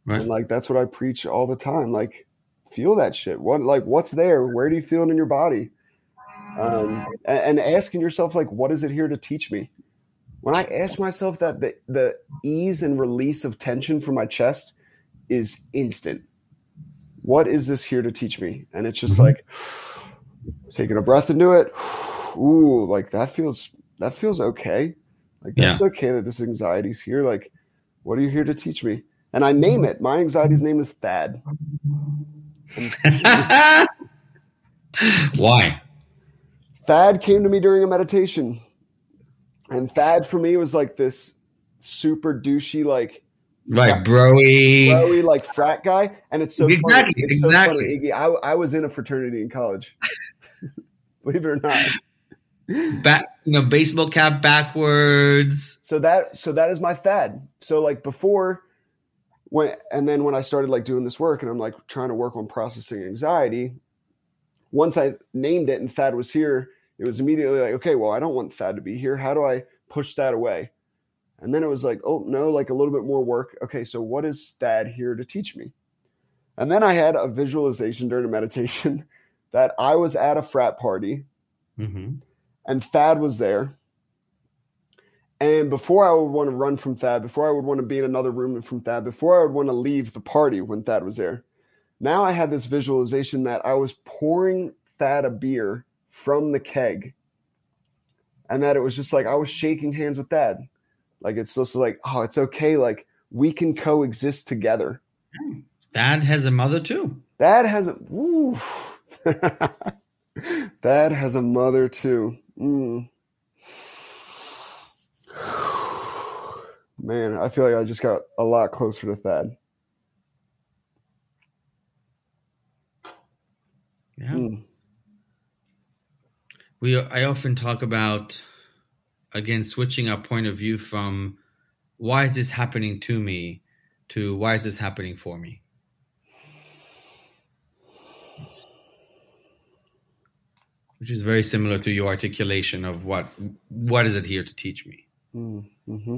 Speaker 2: right. and like that's what i preach all the time like feel that shit. What like what's there? Where do you feel it in your body? Um, and, and asking yourself like, what is it here to teach me? When I ask myself that, the the ease and release of tension from my chest is instant. What is this here to teach me? And it's just mm-hmm. like taking a breath into it. Ooh, like that feels that feels okay. Like that's yeah. okay that this anxiety's here. Like, what are you here to teach me? And I name it. My anxiety's name is Thad.
Speaker 1: Why?
Speaker 2: Thad came to me during a meditation. And Thad for me was like this super douchey, like
Speaker 1: right, broy,
Speaker 2: broy, like frat guy. And it's so
Speaker 1: exactly,
Speaker 2: funny. It's
Speaker 1: exactly.
Speaker 2: So funny, Iggy. I, I was in a fraternity in college. Believe it or not.
Speaker 1: Back, you know, baseball cap backwards.
Speaker 2: So that, so that is my Thad. So like before when and then when I started like doing this work and I'm like trying to work on processing anxiety, once I named it and Thad was here, it was immediately like, okay, well, I don't want Thad to be here. How do I push that away? And then it was like, oh no, like a little bit more work. Okay, so what is Thad here to teach me? And then I had a visualization during a meditation that I was at a frat party mm-hmm. And Thad was there and before I would want to run from Thad, before I would want to be in another room from Thad, before I would want to leave the party when Thad was there, now I had this visualization that I was pouring Thad a beer from the keg. And that it was just like I was shaking hands with Thad. Like it's just like, oh, it's okay. Like we can coexist together.
Speaker 1: Thad has a mother too.
Speaker 2: Thad has a woo. Thad has a mother too. Mm. Man, I feel like I just got a lot closer to Thad.
Speaker 1: Yeah. Mm. We I often talk about again switching our point of view from why is this happening to me to why is this happening for me? Which is very similar to your articulation of what what is it here to teach me?
Speaker 2: Mm, mm-hmm.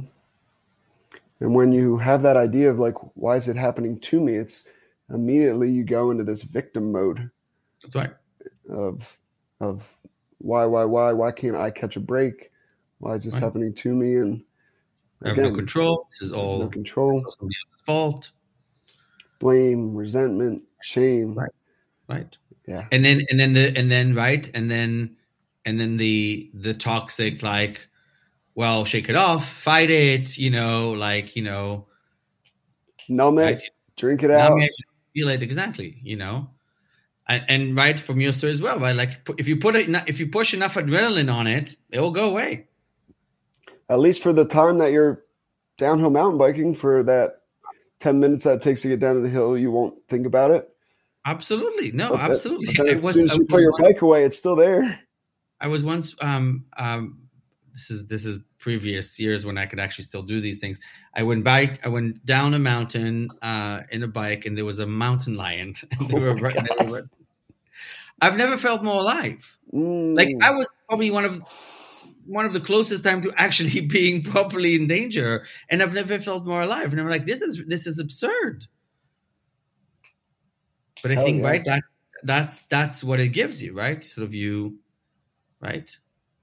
Speaker 2: And when you have that idea of like, why is it happening to me? It's immediately you go into this victim mode.
Speaker 1: That's right.
Speaker 2: Of of why, why, why, why can't I catch a break? Why is this right. happening to me? And
Speaker 1: again, I have no control. This is all
Speaker 2: no control.
Speaker 1: fault.
Speaker 2: Blame, resentment, shame.
Speaker 1: Right. Right.
Speaker 2: Yeah.
Speaker 1: And then and then the and then right and then and then the the toxic like well, shake it off, fight it, you know, like, you know,
Speaker 2: numb it, right? drink it out. It,
Speaker 1: feel it exactly, you know. And, and, right from your story as well, right? Like if you put it, if you push enough adrenaline on it, it will go away.
Speaker 2: At least for the time that you're downhill mountain biking, for that ten minutes that it takes to get down to the hill, you won't think about it.
Speaker 1: Absolutely, no, but absolutely.
Speaker 2: But as was, soon as you put your bike away, it's still there.
Speaker 1: I was once um, um, this is this is previous years when I could actually still do these things. I went bike. I went down a mountain uh, in a bike, and there was a mountain lion. they were, oh they were, I've never felt more alive. Mm. Like I was probably one of one of the closest time to actually being properly in danger, and I've never felt more alive. And I'm like, this is this is absurd. But I Hell think yeah. right that that's that's what it gives you, right? Sort of you, right?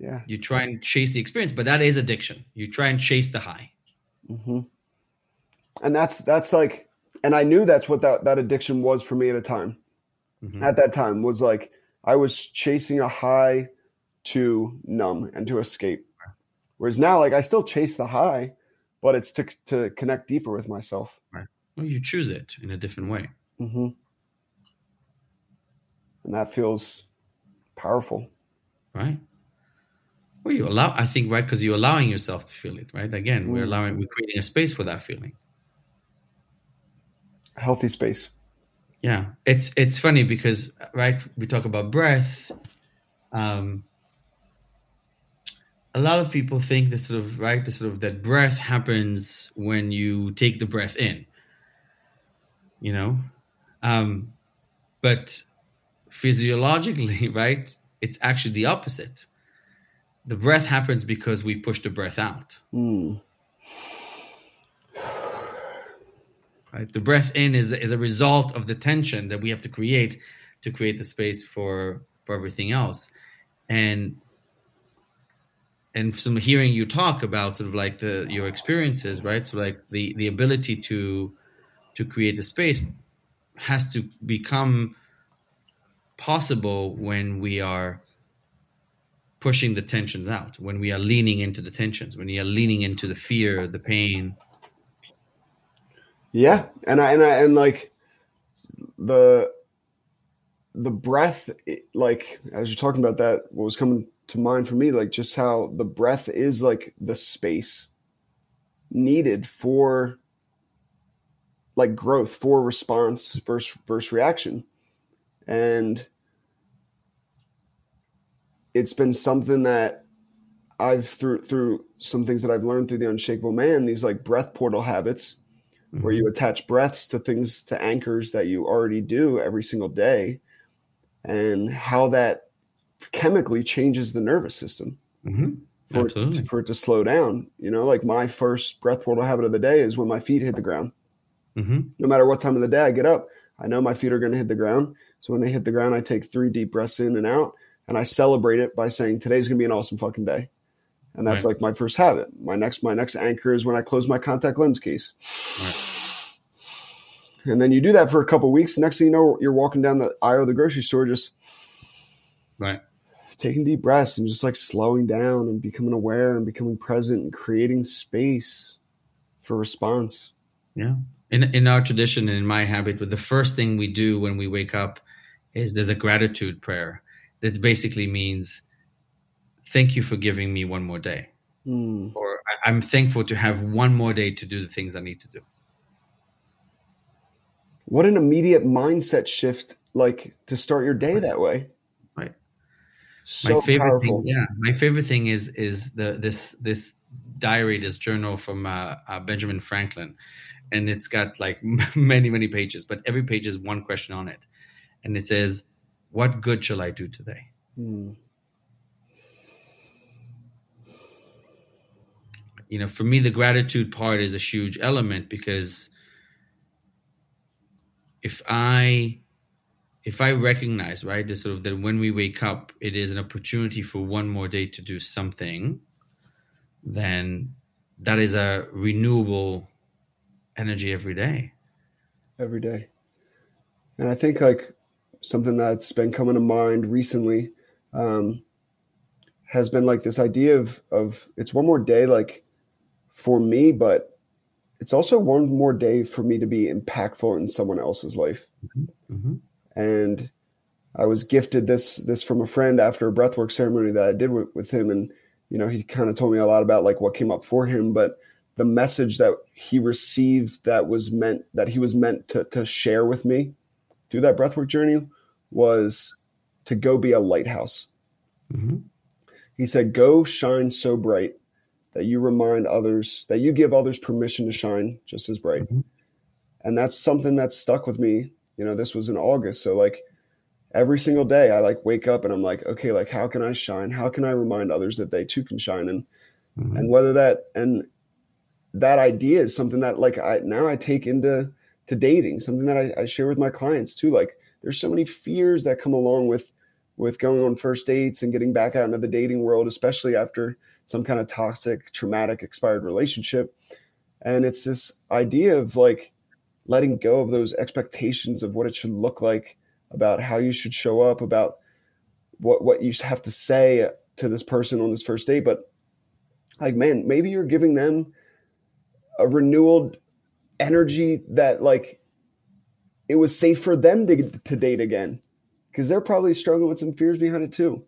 Speaker 2: yeah
Speaker 1: you try and chase the experience but that is addiction you try and chase the high
Speaker 2: mm-hmm. and that's that's like and i knew that's what that, that addiction was for me at a time mm-hmm. at that time was like i was chasing a high to numb and to escape whereas now like i still chase the high but it's to to connect deeper with myself
Speaker 1: right well you choose it in a different way
Speaker 2: mm-hmm. And that feels powerful
Speaker 1: right well, you allow, I think, right, because you're allowing yourself to feel it, right? Again, we're mm. allowing, we're creating a space for that feeling.
Speaker 2: A healthy space.
Speaker 1: Yeah, it's it's funny because right, we talk about breath. Um, a lot of people think this sort of right, the sort of that breath happens when you take the breath in. You know, um, but physiologically, right, it's actually the opposite the breath happens because we push the breath out. Mm. Right? The breath in is, is a result of the tension that we have to create to create the space for for everything else. And and from hearing you talk about sort of like the your experiences, right? So like the the ability to to create the space has to become possible when we are pushing the tensions out, when we are leaning into the tensions, when we are leaning into the fear, the pain.
Speaker 2: Yeah, and I and I and like the the breath, like as you're talking about that, what was coming to mind for me, like just how the breath is like the space needed for like growth, for response versus versus reaction, and it's been something that I've through through some things that I've learned through the unshakable man, these like breath portal habits mm-hmm. where you attach breaths to things to anchors that you already do every single day and how that chemically changes the nervous system mm-hmm. for, it to, for it to slow down. You know, like my first breath portal habit of the day is when my feet hit the ground. Mm-hmm. No matter what time of the day I get up, I know my feet are going to hit the ground. So when they hit the ground, I take three deep breaths in and out and I celebrate it by saying today's gonna be an awesome fucking day. And that's right. like my first habit. My next my next anchor is when I close my contact lens case. Right. And then you do that for a couple weeks. Next thing you know, you're walking down the aisle of the grocery store, just
Speaker 1: right,
Speaker 2: taking deep breaths and just like slowing down and becoming aware and becoming present and creating space for response.
Speaker 1: Yeah. In in our tradition and in my habit, the first thing we do when we wake up is there's a gratitude prayer that basically means thank you for giving me one more day. Mm. or i'm thankful to have one more day to do the things i need to do.
Speaker 2: What an immediate mindset shift like to start your day that way.
Speaker 1: Right. So my favorite powerful. thing yeah my favorite thing is is the this this diary this journal from uh, uh, benjamin franklin and it's got like many many pages but every page is one question on it. And it says what good shall I do today? Hmm. You know, for me, the gratitude part is a huge element because if I if I recognize, right, this sort of that when we wake up, it is an opportunity for one more day to do something, then that is a renewable energy every day.
Speaker 2: Every day. And I think like something that's been coming to mind recently um, has been like this idea of of it's one more day like for me, but it's also one more day for me to be impactful in someone else's life. Mm-hmm. Mm-hmm. And I was gifted this this from a friend after a breathwork ceremony that I did with, with him, and you know he kind of told me a lot about like what came up for him, but the message that he received that was meant that he was meant to to share with me through that breathwork journey was to go be a lighthouse. Mm-hmm. He said, Go shine so bright that you remind others, that you give others permission to shine just as bright. Mm-hmm. And that's something that's stuck with me. You know, this was in August. So, like, every single day, I like wake up and I'm like, okay, like, how can I shine? How can I remind others that they too can shine? And, mm-hmm. and whether that, and that idea is something that, like, I now I take into, to dating, something that I, I share with my clients too. Like, there's so many fears that come along with with going on first dates and getting back out into the dating world, especially after some kind of toxic, traumatic, expired relationship. And it's this idea of like letting go of those expectations of what it should look like, about how you should show up, about what what you have to say to this person on this first date. But like, man, maybe you're giving them a renewal energy that like it was safe for them to, to date again because they're probably struggling with some fears behind it too.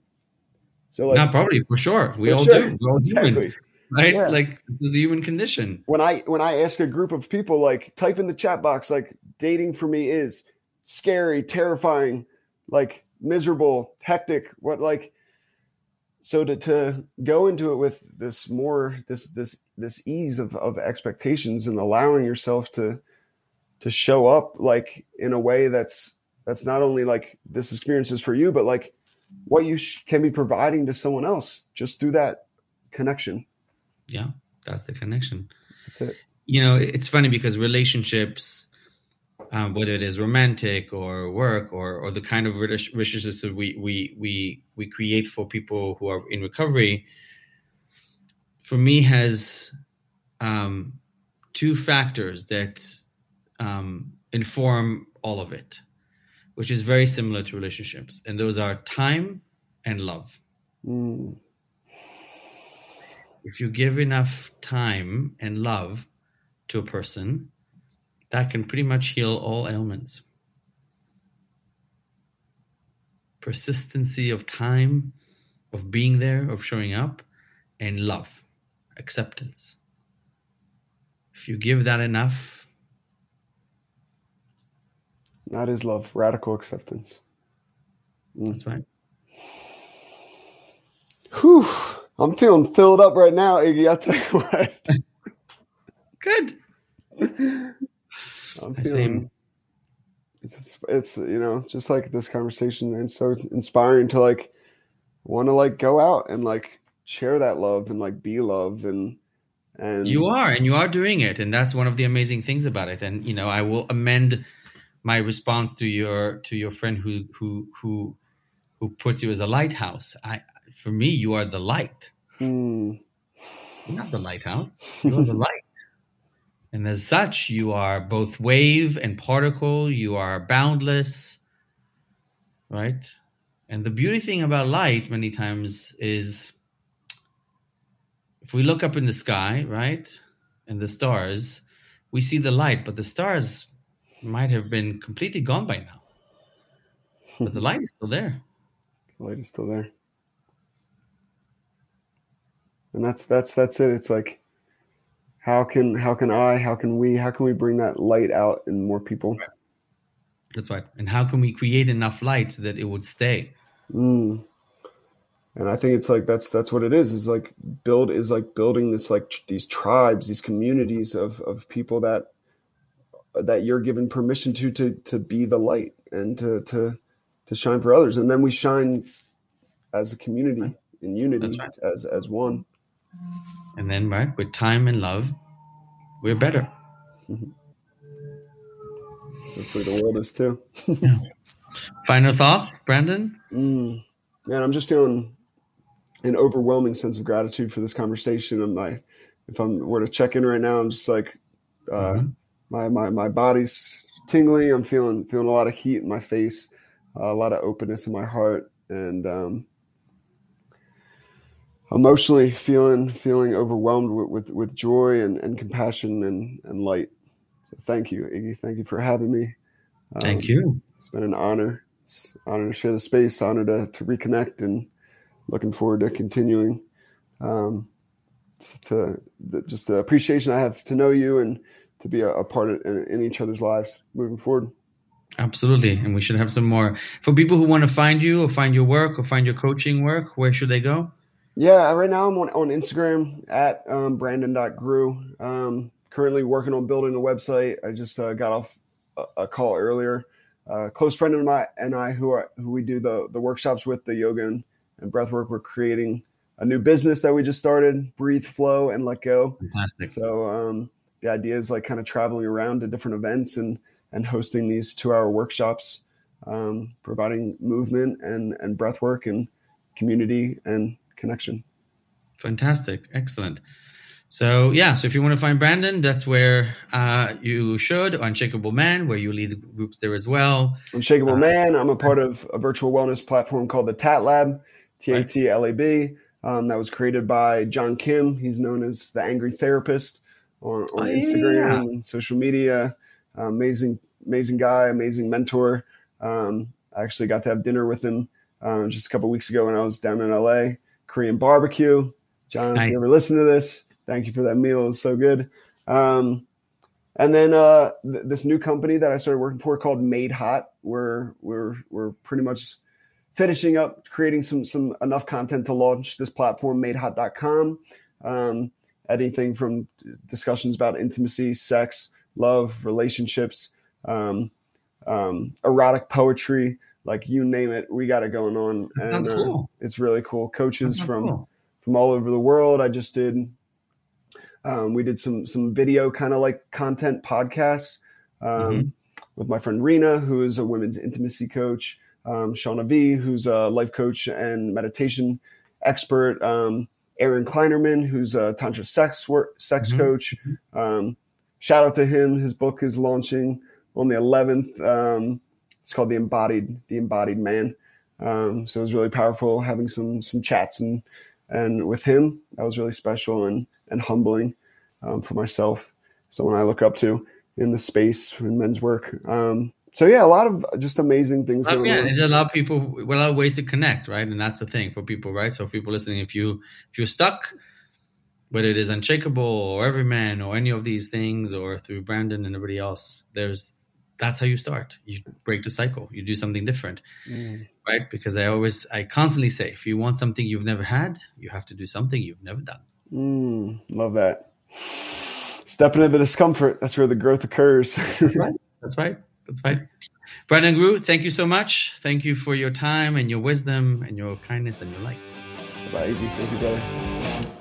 Speaker 1: So like, not probably for sure. We for all sure. do. We're all exactly. human, right? Yeah. Like this is the human condition.
Speaker 2: When I when I ask a group of people, like type in the chat box, like dating for me is scary, terrifying, like miserable, hectic. What like so to to go into it with this more this this this ease of of expectations and allowing yourself to to show up like in a way that's that's not only like this experience is for you, but like what you sh- can be providing to someone else just through that connection.
Speaker 1: Yeah, that's the connection.
Speaker 2: That's it.
Speaker 1: You know, it's funny because relationships, um, whether it is romantic or work or or the kind of relationships that we we we we create for people who are in recovery, for me has um, two factors that um, inform all of it which is very similar to relationships, and those are time and love. Mm. If you give enough time and love to a person, that can pretty much heal all ailments. Persistency of time, of being there, of showing up, and love, acceptance. If you give that enough,
Speaker 2: that is love, radical acceptance.
Speaker 1: Mm. That's right.
Speaker 2: Whew. I'm feeling filled up right now, Iggy. I'll tell you what.
Speaker 1: Good.
Speaker 2: I'm feeling it's it's you know just like this conversation and so inspiring to like want to like go out and like share that love and like be love and and
Speaker 1: you are and you are doing it and that's one of the amazing things about it and you know I will amend my response to your to your friend who who who who puts you as a lighthouse. I for me, you are the light. Mm. You're not the lighthouse. You are the light. And as such, you are both wave and particle. You are boundless, right? And the beauty thing about light, many times, is if we look up in the sky, right, and the stars, we see the light, but the stars might have been completely gone by now. But the light is still there.
Speaker 2: The light is still there. And that's that's that's it. It's like how can how can I, how can we, how can we bring that light out in more people?
Speaker 1: Right. That's right. And how can we create enough light so that it would stay?
Speaker 2: Mm. And I think it's like that's that's what it is. Is like build is like building this like these tribes, these communities of of people that that you're given permission to to to be the light and to to to shine for others and then we shine as a community in unity right. as as one
Speaker 1: and then right with time and love we're better
Speaker 2: hopefully the world is too
Speaker 1: yeah. final thoughts brandon
Speaker 2: mm. man i'm just feeling an overwhelming sense of gratitude for this conversation and my if i'm were to check in right now i'm just like uh, mm-hmm my my my body's tingling. I'm feeling feeling a lot of heat in my face, uh, a lot of openness in my heart, and um, emotionally feeling feeling overwhelmed with with, with joy and, and compassion and, and light. So thank you, Iggy. Thank you for having me.
Speaker 1: Um, thank you.
Speaker 2: It's been an honor. It's an honor to share the space. Honor to to reconnect, and looking forward to continuing. Um, to, to just the appreciation I have to know you and to be a, a part of in, in each other's lives moving forward.
Speaker 1: Absolutely. And we should have some more. For people who want to find you or find your work or find your coaching work, where should they go?
Speaker 2: Yeah, right now I'm on, on Instagram at um, brandon.grew. Um, currently working on building a website. I just uh, got off a, a call earlier. Uh, close friend of mine and I, who are who we do the the workshops with, the yoga and, and breath work, we're creating a new business that we just started. Breathe, flow, and let go.
Speaker 1: Fantastic.
Speaker 2: So um, the idea is like kind of traveling around to different events and and hosting these two hour workshops, um, providing movement and and breath work and community and connection.
Speaker 1: Fantastic, excellent. So yeah, so if you want to find Brandon, that's where uh, you should. Unshakable Man, where you lead groups there as well.
Speaker 2: Unshakable uh, Man. I'm a part of a virtual wellness platform called the Tat Lab, T A T L A B. Um, that was created by John Kim. He's known as the Angry Therapist on, on oh, Instagram yeah. and social media. Uh, amazing, amazing guy, amazing mentor. Um, I actually got to have dinner with him uh, just a couple weeks ago when I was down in LA. Korean barbecue. John, nice. if you ever listen to this, Thank you for that meal. It was so good. Um, and then uh, th- this new company that I started working for called Made Hot. We're we're we're pretty much finishing up creating some some enough content to launch this platform, MadeHot.com. Um, anything from discussions about intimacy, sex, love, relationships, um, um, erotic poetry, like you name it, we got it going on.
Speaker 1: That and uh, cool.
Speaker 2: it's really cool. Coaches from cool. from all over the world. I just did um, we did some some video kind of like content podcasts um, mm-hmm. with my friend Rena, who is a women's intimacy coach, um, Shauna V, who's a life coach and meditation expert, um, Aaron Kleinerman, who's a tantra sex work, sex mm-hmm. coach. Um, shout out to him. His book is launching on the 11th. It's called the Embodied the Embodied Man. Um, so it was really powerful having some some chats and and with him that was really special and and humbling um, for myself. Someone I look up to in the space in men's work. Um, so yeah, a lot of just amazing things.
Speaker 1: Oh, yeah, on. there's a lot of people, a lot of ways to connect, right? And that's the thing for people, right? So people listening, if you if you're stuck, whether it is unshakable or Evryman or any of these things, or through Brandon and everybody else, there's that's how you start. You break the cycle. You do something different, mm. right? Because I always, I constantly say, if you want something you've never had, you have to do something you've never done.
Speaker 2: Mm, love that. Step into the discomfort. That's where the growth occurs.
Speaker 1: That's right. That's right. That's right. Brandon Gu, thank you so much. Thank you for your time and your wisdom and your kindness and your light.
Speaker 2: Bye, Thank you, brother.